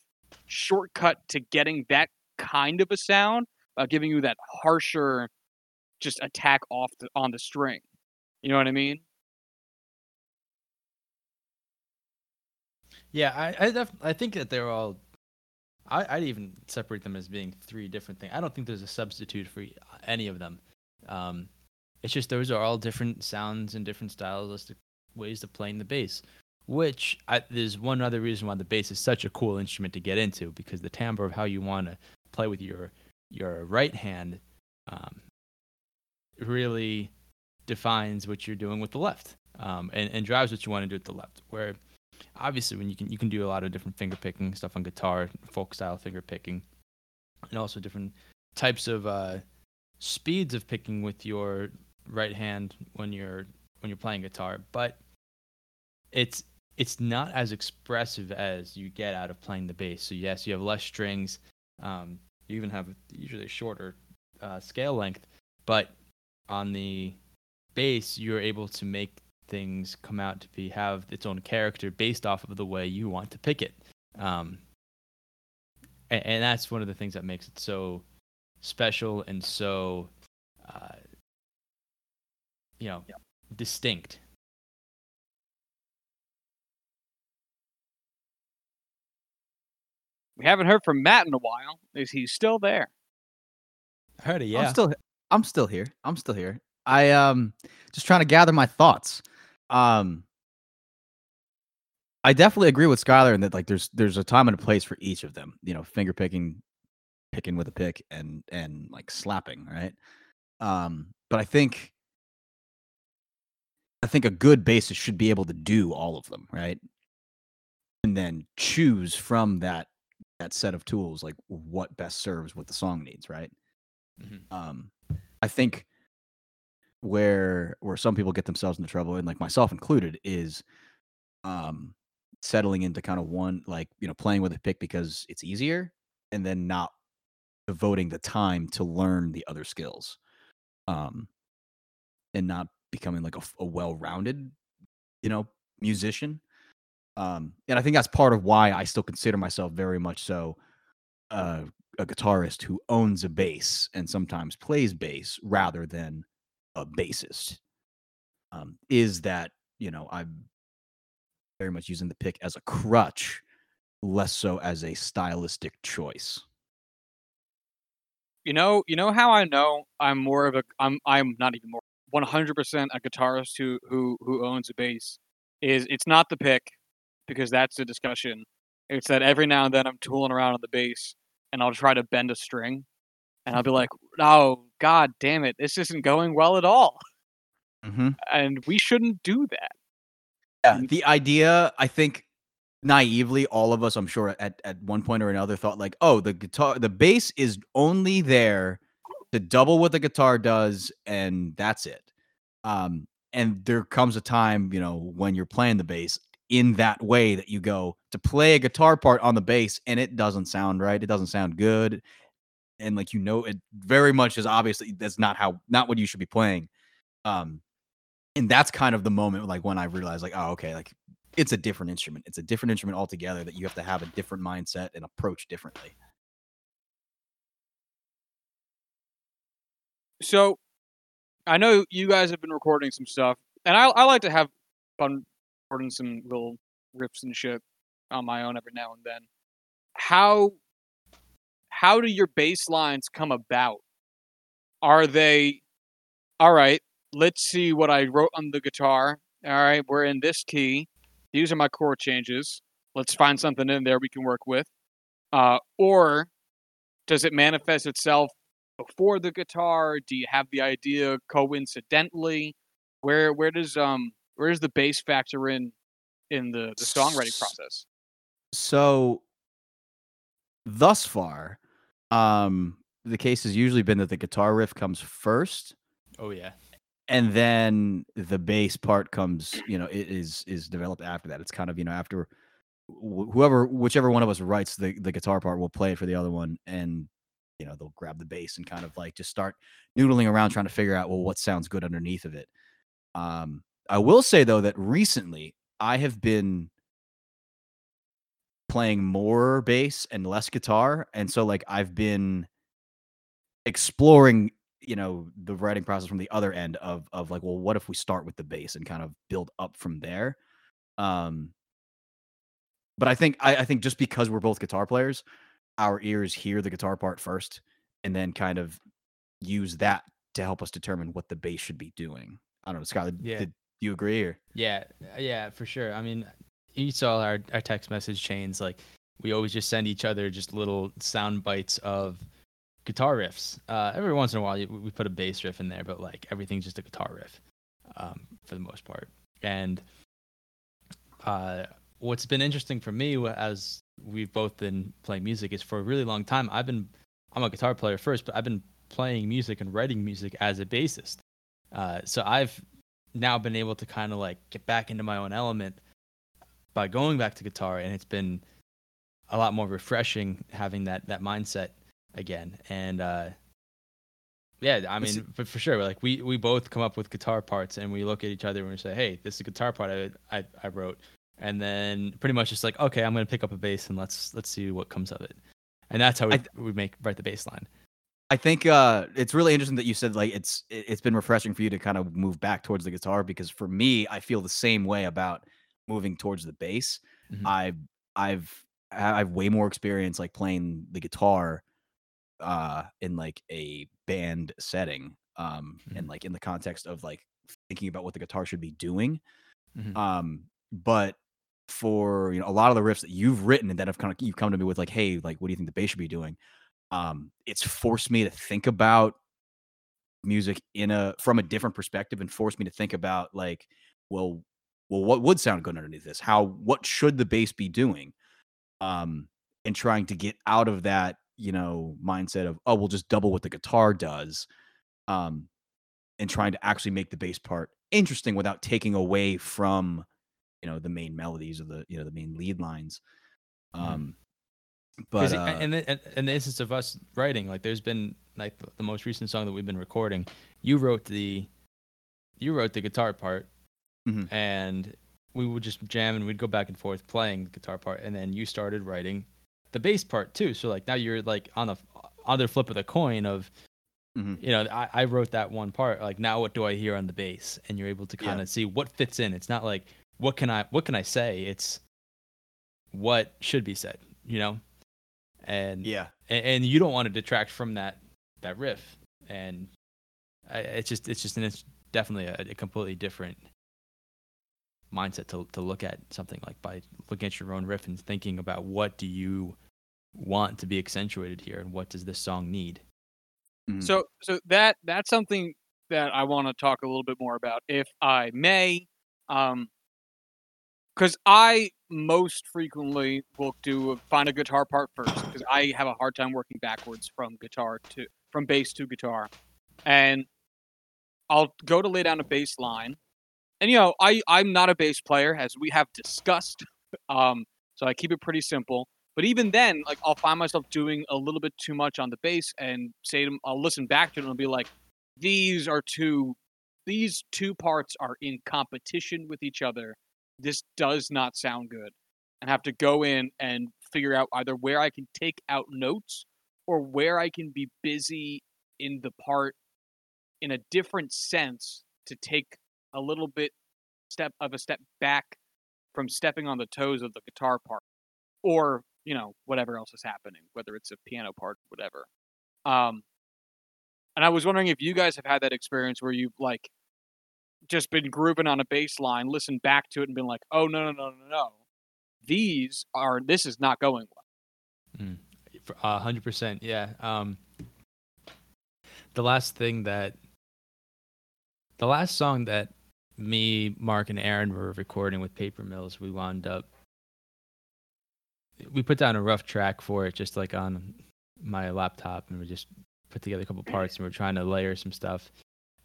shortcut to getting that kind of a sound, uh, giving you that harsher, just attack off the, on the string. You know what I mean? Yeah, I I, def- I think that they're all. I, I'd even separate them as being three different things. I don't think there's a substitute for any of them. Um, it's just those are all different sounds and different stylistic ways of playing the bass. Which I, there's one other reason why the bass is such a cool instrument to get into because the timbre of how you want to play with your your right hand um, really defines what you're doing with the left um, and, and drives what you want to do with the left. Where obviously when you can you can do a lot of different finger picking stuff on guitar, folk style finger picking, and also different types of uh, speeds of picking with your right hand when you're when you're playing guitar. But it's it's not as expressive as you get out of playing the bass. So yes, you have less strings. Um, you even have usually a shorter uh, scale length, but on the bass, you're able to make things come out to be have its own character based off of the way you want to pick it. Um, and, and that's one of the things that makes it so special and so, uh, you know, Yeah. distinct. We haven't heard from Matt in a while. Is he still there? I heard it, I'm yeah. still I'm still here. I'm still here. I um just trying to gather my thoughts. Um I definitely agree with Skylar in that like there's there's a time and a place for each of them. You know, finger picking, picking with a pick and and like slapping, right? Um but I think I think a good bassist should be able to do all of them, right? And then choose from that that set of tools like what best serves what the song needs, right? Mm-hmm. Um I think where where some people get themselves into trouble and like myself included is um settling into kind of one like you know playing with a pick because it's easier and then not devoting the time to learn the other skills um and not becoming like a well-rounded you know musician um and i think that's part of why i still consider myself very much so uh, a guitarist who owns a bass and sometimes plays bass rather than a bassist um, is that you know i'm very much using the pick as a crutch less so as a stylistic choice You know, you know how I know I'm more of a I'm I'm not even more 100% a guitarist who who who owns a bass is it's not the pick because that's a discussion. It's that every now and then I'm tooling around on the bass and I'll try to bend a string and I'll be like, "Oh god damn it, this isn't going well at all." mm-hmm. And we shouldn't do that. yeah the idea i think naively all of us i'm sure at, at one point or another thought like oh the guitar the bass is only there to double what the guitar does and that's it um and there comes a time you know when you're playing the bass in that way that you go to play a guitar part on the bass and it doesn't sound right it doesn't sound good and like you know it very much is obviously that's not how not what you should be playing um and that's kind of the moment like when i realized like oh okay like it's a different instrument it's a different instrument altogether that you have to have a different mindset and approach differently. So, I know you guys have been recording some stuff, and I I like to have fun recording some little riffs and shit on my own every now and then. How how do your bass lines come about? Are they all right? Let's see what I wrote on the guitar. All right, we're in this key. these are my chord changes. Let's find something in there we can work with. Uh, or does it manifest itself before the guitar? Do you have the idea coincidentally? Where where does um where does the bass factor in in the, the songwriting process? So thus far, um, the case has usually been that the guitar riff comes first, Oh yeah. and then the bass part comes. You know, it is is developed after that. It's kind of you know after whoever whichever one of us writes the the guitar part will play it for the other one, and you know they'll grab the bass and kind of like just start noodling around trying to figure out well what sounds good underneath of it. Um, I will say though that recently I have been playing more bass and less guitar and so like i've been exploring you know the writing process from the other end of of like well what if we start with the bass and kind of build up from there um but i think i, I think just because we're both guitar players our ears hear the guitar part first and then kind of use that to help us determine what the bass should be doing i don't know scott Yeah. did you agree or Yeah, uh, yeah, for sure. I mean, you saw our, our text message chains. Like, we always just send each other just little sound bites of guitar riffs. Uh, every once in a while, we put a bass riff in there, but like everything's just a guitar riff um, for the most part. And uh, what's been interesting for me as we've both been playing music is for a really long time, I've been, I'm a guitar player first, but I've been playing music and writing music as a bassist. Uh, so I've now been able to kind of like get back into my own element by going back to guitar and it's been a lot more refreshing having that that mindset again. And uh yeah i It's- mean but for sure like we we both come up with guitar parts and we look at each other and we say hey this is a guitar part i i, I wrote. And then pretty much just like okay i'm gonna pick up a bass and let's let's see what comes of it. And that's how we, I- we make write the bass line I think uh, it's really interesting that you said like it's it- it's been refreshing for you to kind of move back towards the guitar because for me I feel the same way about moving towards the bass. Mhm. I I've I have way more experience like playing the guitar uh in like a band setting um and like in the context of like thinking about what the guitar should be doing. Mhm. Um but for you know a lot of the riffs that you've written and that have kind of you've come to me with like hey like what do you think the bass should be doing um it's forced me to think about music in a from a different perspective and forced me to think about like well well what would sound good underneath this? How what should the bass be doing? Um and trying to get out of that you know mindset of oh we'll just double what the guitar does um and trying to actually make the bass part interesting without taking away from you know the main melodies or the you know the main lead lines. Mhm. um but uh, in, the, in- the instance of us writing, like there's been like the, most recent song that we've been recording. You wrote the, you wrote the guitar part, Mhm. and we would just jam and we'd go back and forth playing the guitar part, and then you started writing the bass part too. So like now you're like on the other flip of the coin of, Mhm. you know, I, I wrote that one part. Like now what do I hear on the bass? And you're able to Yeah. kind of see what fits in. It's not like what can I what can I say? It's what should be said. You know. And yeah and, and you don't want to detract from that that riff and I, it's just it's just and it's definitely a, a completely different mindset to to look at something like by looking at your own riff and thinking about what do you want to be accentuated here and what does this song need Mhm. So so that that's something that I want to talk a little bit more about, if I may. Um, because I most frequently will do a, find a guitar part first because I have a hard time working backwards from guitar to from bass to guitar, and I'll go to lay down a bass line, and you know I I'm not a bass player as we have discussed, [LAUGHS] um, so I keep it pretty simple. But even then, like I'll find myself doing a little bit too much on the bass, and say to, I'll listen back to it and I'll be like, these are two, these two parts are in competition with each other. This does not sound good, and have to go in and figure out either where I can take out notes or where I can be busy in the part in a different sense to take a little bit step of a step back from stepping on the toes of the guitar part or you know whatever else is happening whether it's a piano part whatever. Um and i was wondering if you guys have had that experience where you've like just been grooving on a bass line, listened back to it and been like, oh no no no no no, these are this is not going well. A hundred percent, yeah. Um, the last thing that, the last song that me, Mark, and Aaron were recording with Paper Mills, we wound up. We put down a rough track for it, just like on my laptop, and we just put together a couple parts, and we're trying to layer some stuff.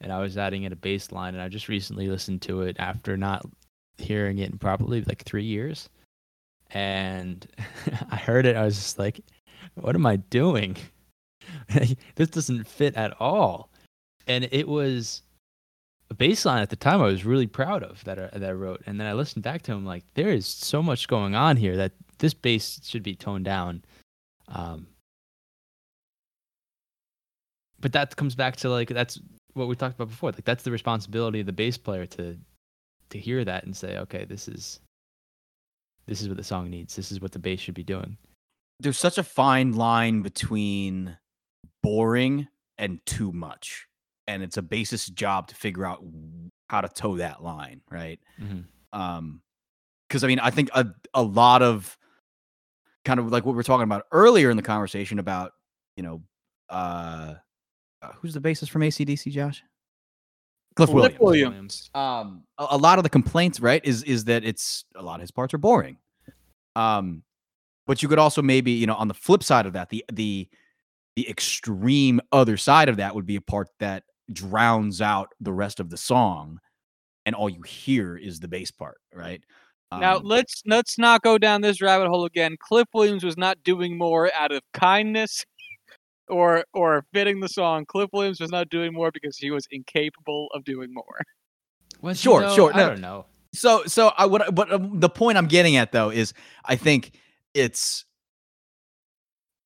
And I was adding in a bass line, and I just recently listened to it after not hearing it in probably like three years. And [LAUGHS] I heard it, I was just like, what am I doing? [LAUGHS] this doesn't fit at all. And it was a bass line at the time I was really proud of that I, that I wrote. And then I listened back to him like, there is so much going on here that this bass should be toned down. Um, but that comes back to like that's what we talked about before. Like that's the responsibility of the bass player to to hear that and say, okay, this is this is what the song needs. This is what the bass should be doing. There's such a fine line between boring and too much. And it's a bassist job to figure out how to toe that line, right? Mhm. Um because I mean, I think a, a lot of kind of like what we were talking about earlier in the conversation about, you know, uh, uh who's the bassist from ACDC, Josh? Cliff Williams. Cliff Williams. Williams. um a, a lot of the complaints right is is that it's a lot of his parts are boring um but you could also maybe you know on the flip side of that the the the extreme other side of that would be a part that drowns out the rest of the song and all you hear is the bass part right Now Um, let's let's not go down this rabbit hole again. Cliff Williams was not doing more out of kindness or or fitting the song. Cliff Williams was not doing more because he was incapable of doing more. Was Sure, though? sure, I no. don't know. so so i would but um, the point i'm getting at though is i think it's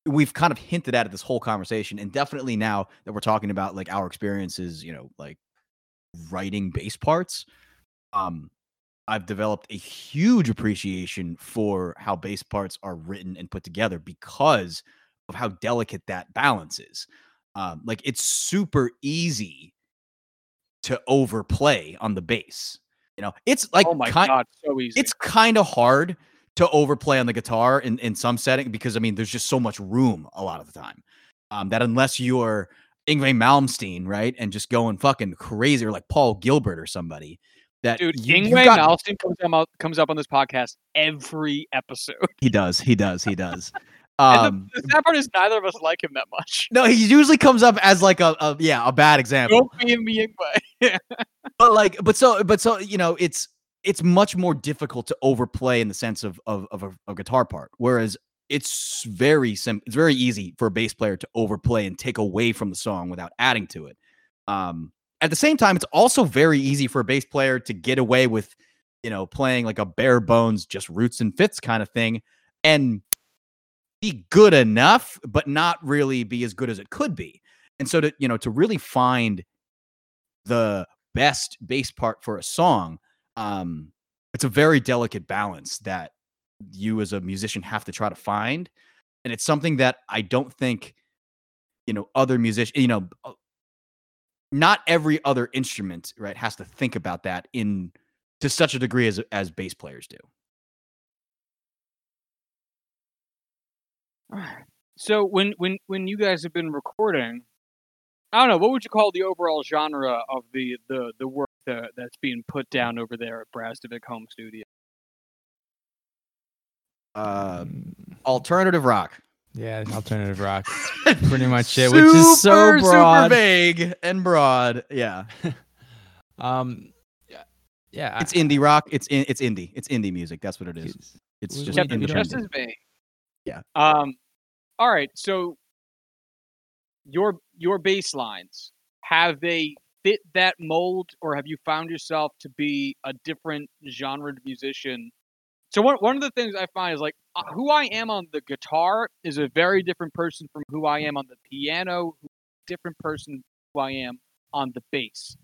we've kind of hinted at it this whole conversation and definitely now that we're talking about like our experiences you know like writing bass parts um i've developed a huge appreciation for how bass parts are written and put together because of how delicate that balance is um like it's super easy to overplay on the bass you know it's like oh my ki- god, so easy. it's kind of hard to overplay on the guitar in, in some setting because I mean there's just so much room a lot of the time. Um, that unless you're Yngwie Malmsteen, right, and just going fucking crazy or like Paul Gilbert or somebody, that Dude, you, Yngwie got- Malmsteen comes up comes up on this podcast every episode. he does, he does, he does. [LAUGHS] [LAUGHS] Um, the, the sad part is neither of us like him that much. no, he usually comes up as like a, a yeah a bad example. Don't be me Yngwie. [LAUGHS] but like but so but so you know it's it's much more difficult to overplay in the sense of of, of a, a guitar part whereas it's very sim it's very easy for a bass player to overplay and take away from the song without adding to it um at the same time it's also very easy for a bass player to get away with you know playing like a bare bones just roots and fits kind of thing and be good enough but not really be as good as it could be. And so to you know to really find the best bass part for a song um it's a very delicate balance that you as a musician have to try to find. And it's something that i don't think you know other musicians you know uh, not every other instrument right has to think about that in to such a degree as as bass players do So when when when you guys have been recording, I don't know what would you call the overall genre of the the the work that, that's being put down over there at Brazdovic Home Studio. uh Mm, alternative rock yeah, alternative rock. [LAUGHS] Pretty much it, which is so Super, broad. super vague and broad yeah [LAUGHS] Um, yeah, yeah. it's indie rock it's in, it's indie it's indie music that's what it is It's- it's we- just we Kept it independent. just as vague. Yeah. Um. All right. So your your bass lines have they fit that mold, or have you found yourself to be a different genre musician? So one one of the things I find is like uh, who I am on the guitar is a very different person from who I am on the piano, different person who I am on the bass,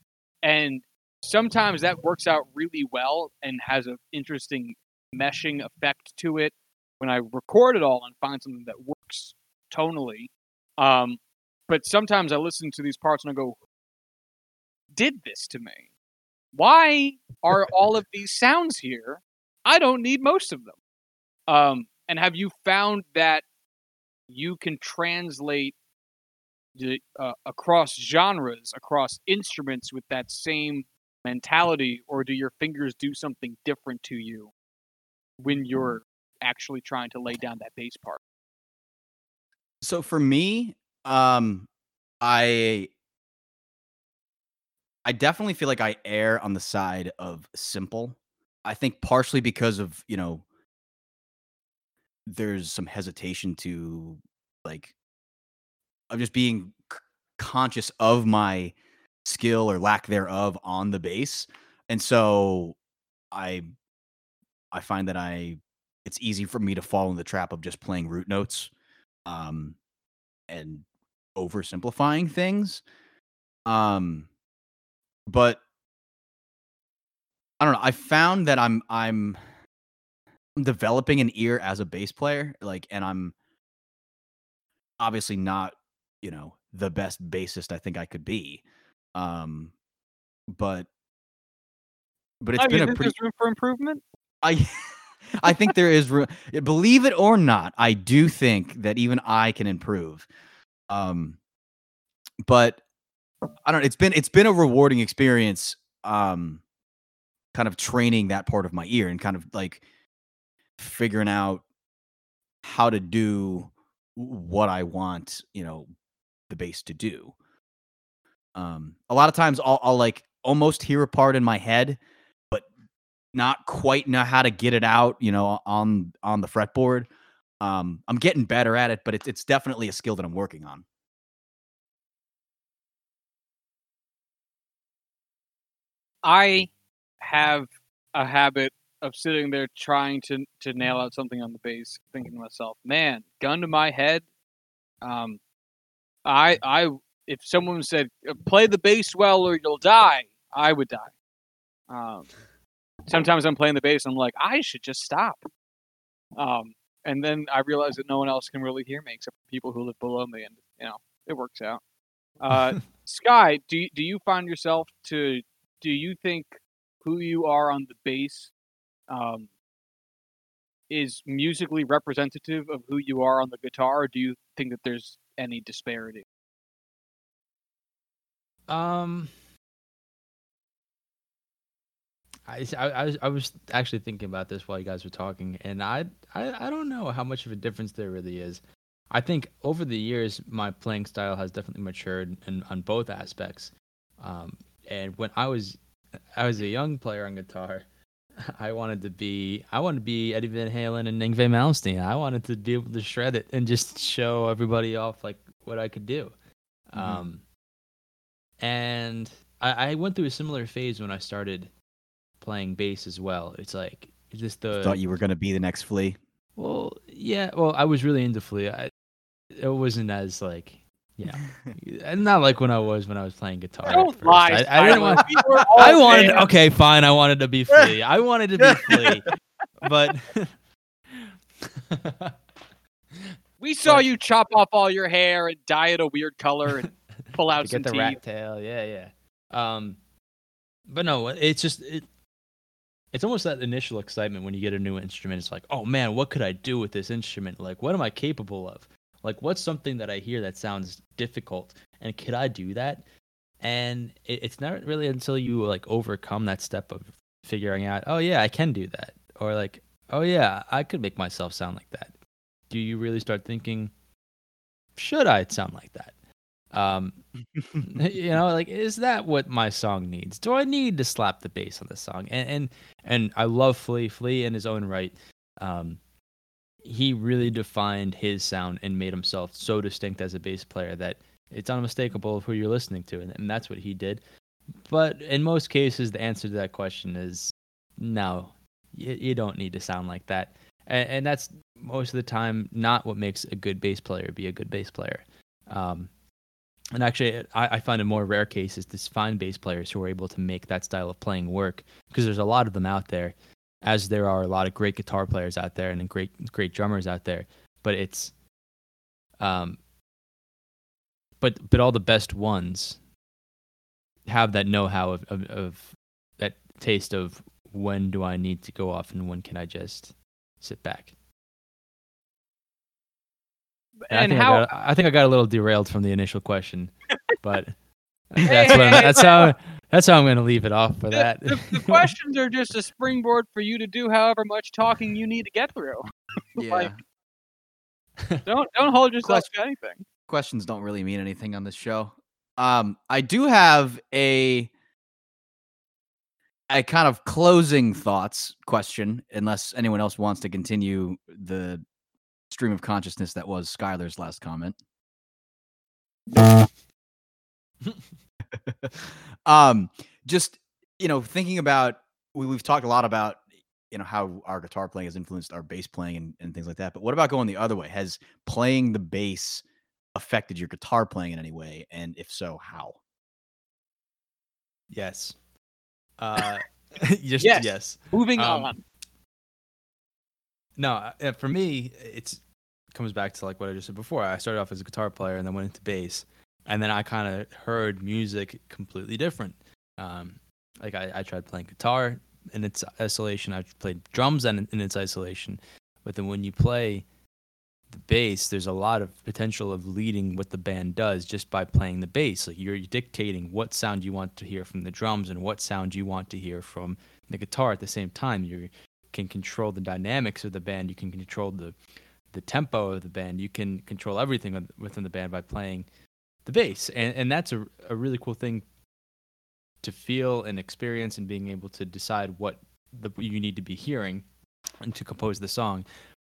and sometimes that works out really well and has an interesting meshing effect to it when I record it all and find something that works tonally. Um, but sometimes I listen to these parts and I go, "Did this to me?" why are [LAUGHS] all of these sounds here? I don't need most of them. Um, and have you found that you can translate the, uh, across genres, across instruments with that same mentality, or do your fingers do something different to you when you're actually trying to lay down that bass part? So for me, um, I I definitely feel like I err on the side of simple. I think partially because of, you know, there's some hesitation to like of just being c- conscious of my skill or lack thereof on the bass. And so I I find that I it's easy for me to fall in the trap of just playing root notes um and oversimplifying things. Um but I don't know. I found that I'm I'm developing an ear as a bass player, like, and I'm obviously not, you know, the best bassist I think I could be. Um, but but it's I been mean, a pretty. room for improvement. I [LAUGHS] I think there is room. Believe it or not, I do think that even I can improve. Um, but I don't. It's been it's been a rewarding experience. Um, kind of training that part of my ear and kind of like figuring out how to do what I want, you know, the bass to do. Um, a lot of times I'll, I'll like almost hear a part in my head, not quite know how to get it out, you know, on on the fretboard. Um, I'm getting better at it, but it's it's definitely a skill that I'm working on. I have a habit of sitting there trying to to nail out something on the bass, thinking to myself, "Man, gun to my head, um, I I if someone said "Uh, play the bass well or you'll die, I would die." Um, sometimes I'm playing the bass, and I'm like, I should just stop. Um, and then I realize that no one else can really hear me except for people who live below me, and you know it works out. Uh, [LAUGHS] Sky, do you, do you find yourself to do you think who you are on the bass um, is musically representative of who you are on the guitar, or do you think that there's any disparity? Um, I, I, I was I was actually thinking about this while you guys were talking, and I, I I don't know how much of a difference there really is. I think over the years, my playing style has definitely matured in, on both aspects. Um, and when I was I was a young player on guitar, [LAUGHS] I wanted to be I wanted to be Eddie Van Halen and Yngwie Malmsteen. I wanted to be able to shred it and just show everybody off like what I could do. Mhm. Um, and I, I went through a similar phase when I started playing bass as well. It's like is this the Thought you were gonna be the next Flea. well, yeah. Well, I was really into Flea. I, it wasn't as like, yeah, [LAUGHS] not like when I was when I was playing guitar. at Don't first. lie. I, I didn't want. We were [LAUGHS] I wanted. fans. Okay, fine. I wanted to be [LAUGHS] Flea. I wanted to be Flea, but. We saw But- you chop off all your hair and dye it a weird color and pull out to some get the teeth. rat tail. Yeah, yeah. Um, but no, it's just it. It's almost that initial excitement when you get a new instrument. It's like, oh man, what could I do with this instrument? Like, what am I capable of? Like, what's something that I hear that sounds difficult, and could I do that? And it, it's not really until you like overcome that step of figuring out, oh yeah, I can do that, or like, oh yeah, I could make myself sound like that. Do you really start thinking, should I sound like that? Um, [LAUGHS] [LAUGHS] you know, like is that what my song needs? Do I need to slap the bass on the song? And and and I love Flea. Flea in his own right. Um, he really defined his sound and made himself so distinct as a bass player that it's unmistakable who you're listening to, and, and that's what he did. But in most cases, the answer to that question is no. You, you don't need to sound like that, and, and that's most of the time not what makes a good bass player be a good bass player. Um, and actually, I, I find in more rare cases to find bass players who are able to make that style of playing work because there's a lot of them out there, as there are a lot of great guitar players out there and great great drummers out there. But it's, um, but but all the best ones have that know-how of, of, of that taste of when do I need to go off and when can I just sit back. And, I think how I, got, I think I got a little derailed from the initial question, but Hey, [LAUGHS] that's what I'm, hey, that's how that's how I'm going to leave it off for the, that. the, the [LAUGHS] questions are just a springboard for you to do however much talking you need to get through. [LAUGHS] Yeah. Like- Don't don't hold yourself to anything. questions don't really mean anything on this show. Um, I do have a a kind of closing thoughts question, unless anyone else wants to continue the stream of consciousness that was Skylar's last comment. [LAUGHS] um, just you know, thinking about we, we've talked a lot about you know how our guitar playing has influenced our bass playing and, and things like that. But what about going the other way? Has playing the bass affected your guitar playing in any way? And if so, how? yes. [LAUGHS] Uh, [LAUGHS] just Yes. yes. Moving Um, on. No, uh, for me, it's comes back to like what I just said before. I started off as a guitar player and then went into bass, and then I kind of heard music completely different. Um, like I, I tried playing guitar in its isolation. I played drums in, in its isolation, but then when you play the bass, there's a lot of potential of leading what the band does just by playing the bass. Like you're dictating what sound you want to hear from the drums and what sound you want to hear from the guitar at the same time. You can control the dynamics of the band. You can control the the tempo of the band. You can control everything within the band by playing the bass, and and that's a a really cool thing to feel and experience, and being able to decide what the you need to be hearing and to compose the song.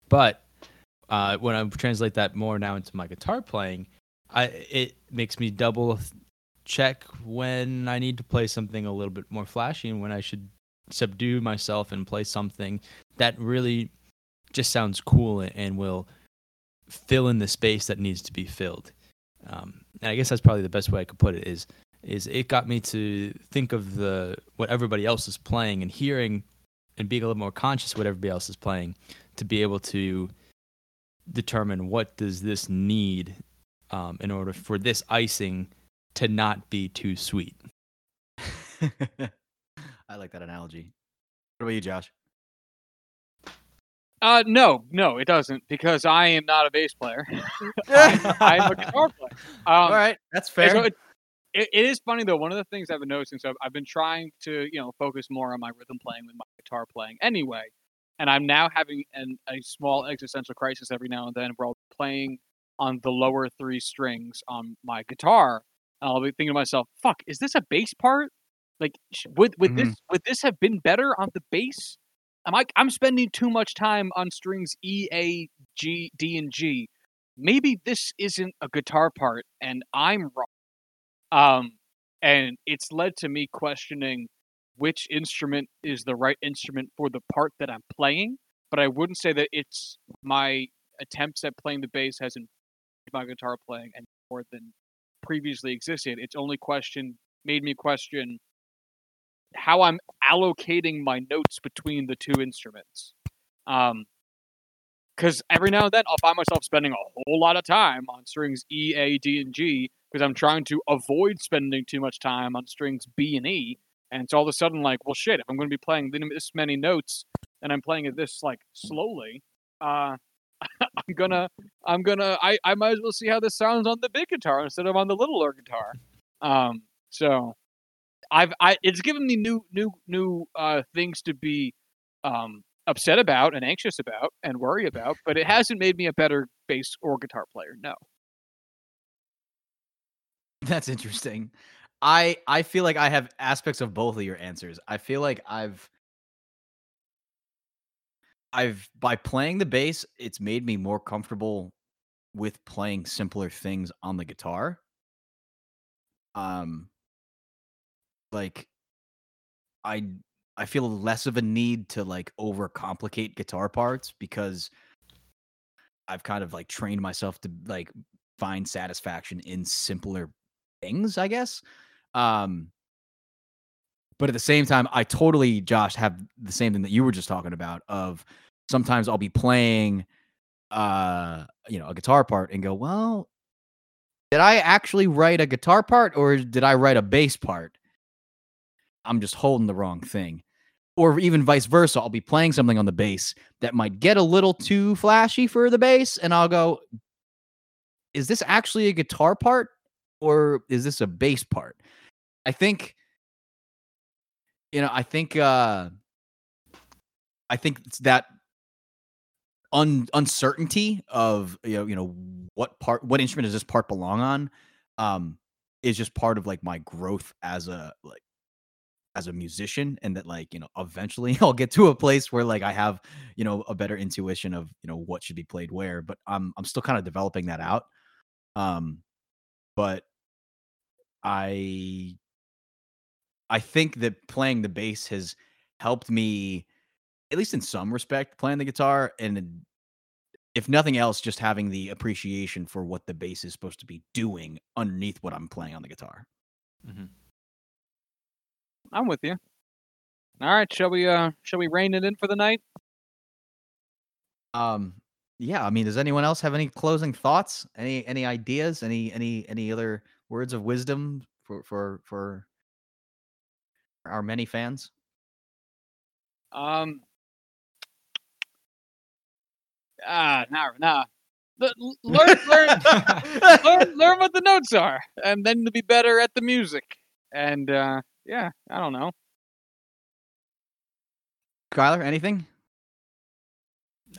But uh, when I translate that more now into my guitar playing, I it makes me double check when I need to play something a little bit more flashy and when I should subdue myself and play something that really just sounds cool and- will fill in the space that needs to be filled. Um, and I guess that's probably the best way I could put it is is it got me to think of the what everybody else is playing and hearing and being a little more conscious of what everybody else is playing to be able to determine what does this need um, in order for this icing to not be too sweet. [LAUGHS] I like that analogy. What about you, Josh? Uh, no, no, it doesn't because I am not a bass player. [LAUGHS] [LAUGHS] I'm a guitar player. Um, All right, that's fair. so it, it, it is funny though. One of the things I've been noticing, so I've, I've been trying to, you know, focus more on my rhythm playing than my guitar playing anyway. And I'm now having an, a small existential crisis every now and then where I'll be playing on the lower three strings on my guitar, and I'll be thinking to myself, "Fuck, is this a bass part? Like, would would this would this have been better on the bass? I'm I I'm spending too much time on strings E, A, G, D, and G. Maybe this isn't a guitar part, and I'm wrong." Um, and it's led to me questioning which instrument is the right instrument for the part that I'm playing. But I wouldn't say that it's my attempts at playing the bass has improved my guitar playing and more than previously existed. It's only question made me question how I'm allocating my notes between the two instruments. Um, because every now and then I'll find myself spending a whole lot of time on strings E, A, D, and G because I'm trying to avoid spending too much time on strings B and E. And it's all of a sudden like, well, shit, if I'm going to be playing this many notes and I'm playing it this like slowly, uh, [LAUGHS] I'm gonna, I'm gonna, I, I might as well see how this sounds on the big guitar instead of on the littler guitar. Um, so I've, I, it's given me new, new, new uh, things to be um, upset about and anxious about and worry about, but it hasn't made me a better bass or guitar player. No. That's interesting. I I feel like I have aspects of both of your answers. I feel like I've I've by playing the bass, it's made me more comfortable with playing simpler things on the guitar. Um like I I feel less of a need to like overcomplicate guitar parts because I've kind of like trained myself to like find satisfaction in simpler things, I guess. Um but at the same time, I totally, Josh, have the same thing that you were just talking about of sometimes I'll be playing uh you know a guitar part and go, well, did I actually write a guitar part or did I write a bass part? I'm just holding the wrong thing. Or even vice versa, I'll be playing something on the bass that might get a little too flashy for the bass, and I'll go, is this actually a guitar part or is this a bass part? I think, you know, I think, uh, I think it's that un- uncertainty of you know, you know what part, what instrument does this part belong on, um, is just part of like my growth as a like as a musician and that like you know eventually [LAUGHS] i'll get to a place where like i have you know a better intuition of you know what should be played where but i'm i'm still kind of developing that out um but i i think that playing the bass has helped me at least in some respect playing the guitar and if nothing else just having the appreciation for what the bass is supposed to be doing underneath what i'm playing on the guitar Mm-hmm. I'm with you. All right, shall we uh shall we rein it in for the night? Um, yeah. I mean, does anyone else have any closing thoughts? Any any ideas? Any any any other words of wisdom for for for our many fans? Um Ah, nah, nah. L- Learn, learn, [LAUGHS] learn, learn what the notes are, and then to be better at the music. And uh, yeah, I don't know. Kyler, anything?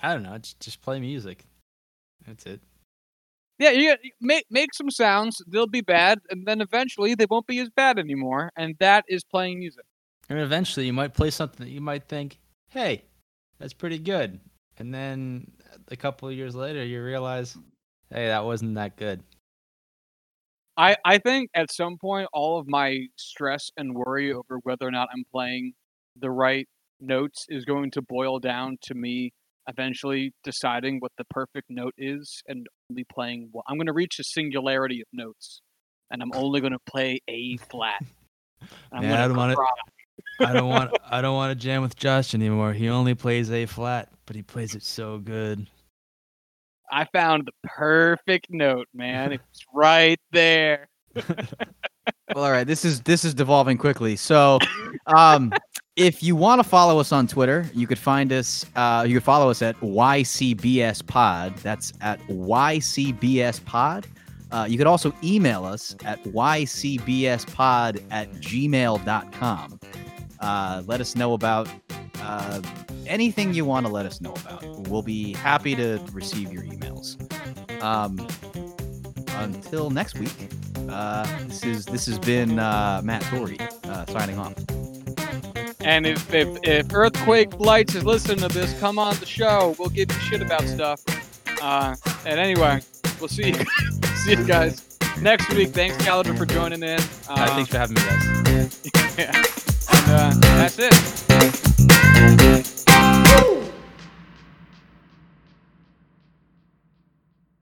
I don't know. Just, just play music. That's it. Yeah, you you make make some sounds. They'll be bad, and then eventually they won't be as bad anymore. And that is playing music. And eventually you might play something that you might think, hey, that's pretty good. And then a couple of years later, you realize, hey, that wasn't that good. I, I think at some point all of my stress and worry over whether or not I'm playing the right notes is going to boil down to me eventually deciding what the perfect note is and only playing. I'm going to reach a singularity of notes and I'm only going to play A flat. And [LAUGHS] I'm Man, gonna I don't wanna- [LAUGHS] I don't want I don't want to jam with Josh anymore. He only plays A flat, but he plays it so good. I found the perfect note, man. It's [LAUGHS] right there. Well, all right. This is this is devolving quickly. So, um, if you want to follow us on Twitter, you could find us. Uh, you could follow us at YCBS Pod. That's at YCBS Pod. Uh, you could also email us at ycbspod at gmail.com. Uh, let us know about uh, anything you want to let us know about. We'll be happy to receive your emails. Um, until next week, uh, this is this has been uh, Matt Torrey uh, signing off. And if, if, if Earthquake Blights is listening to this, come on the show. We'll give you shit about stuff. Uh, and anyway, we'll see you, [LAUGHS] see you guys next week. Thanks, Calendar, for joining in. Uh, Uh, thanks for having me, guys. [LAUGHS] yeah that's it.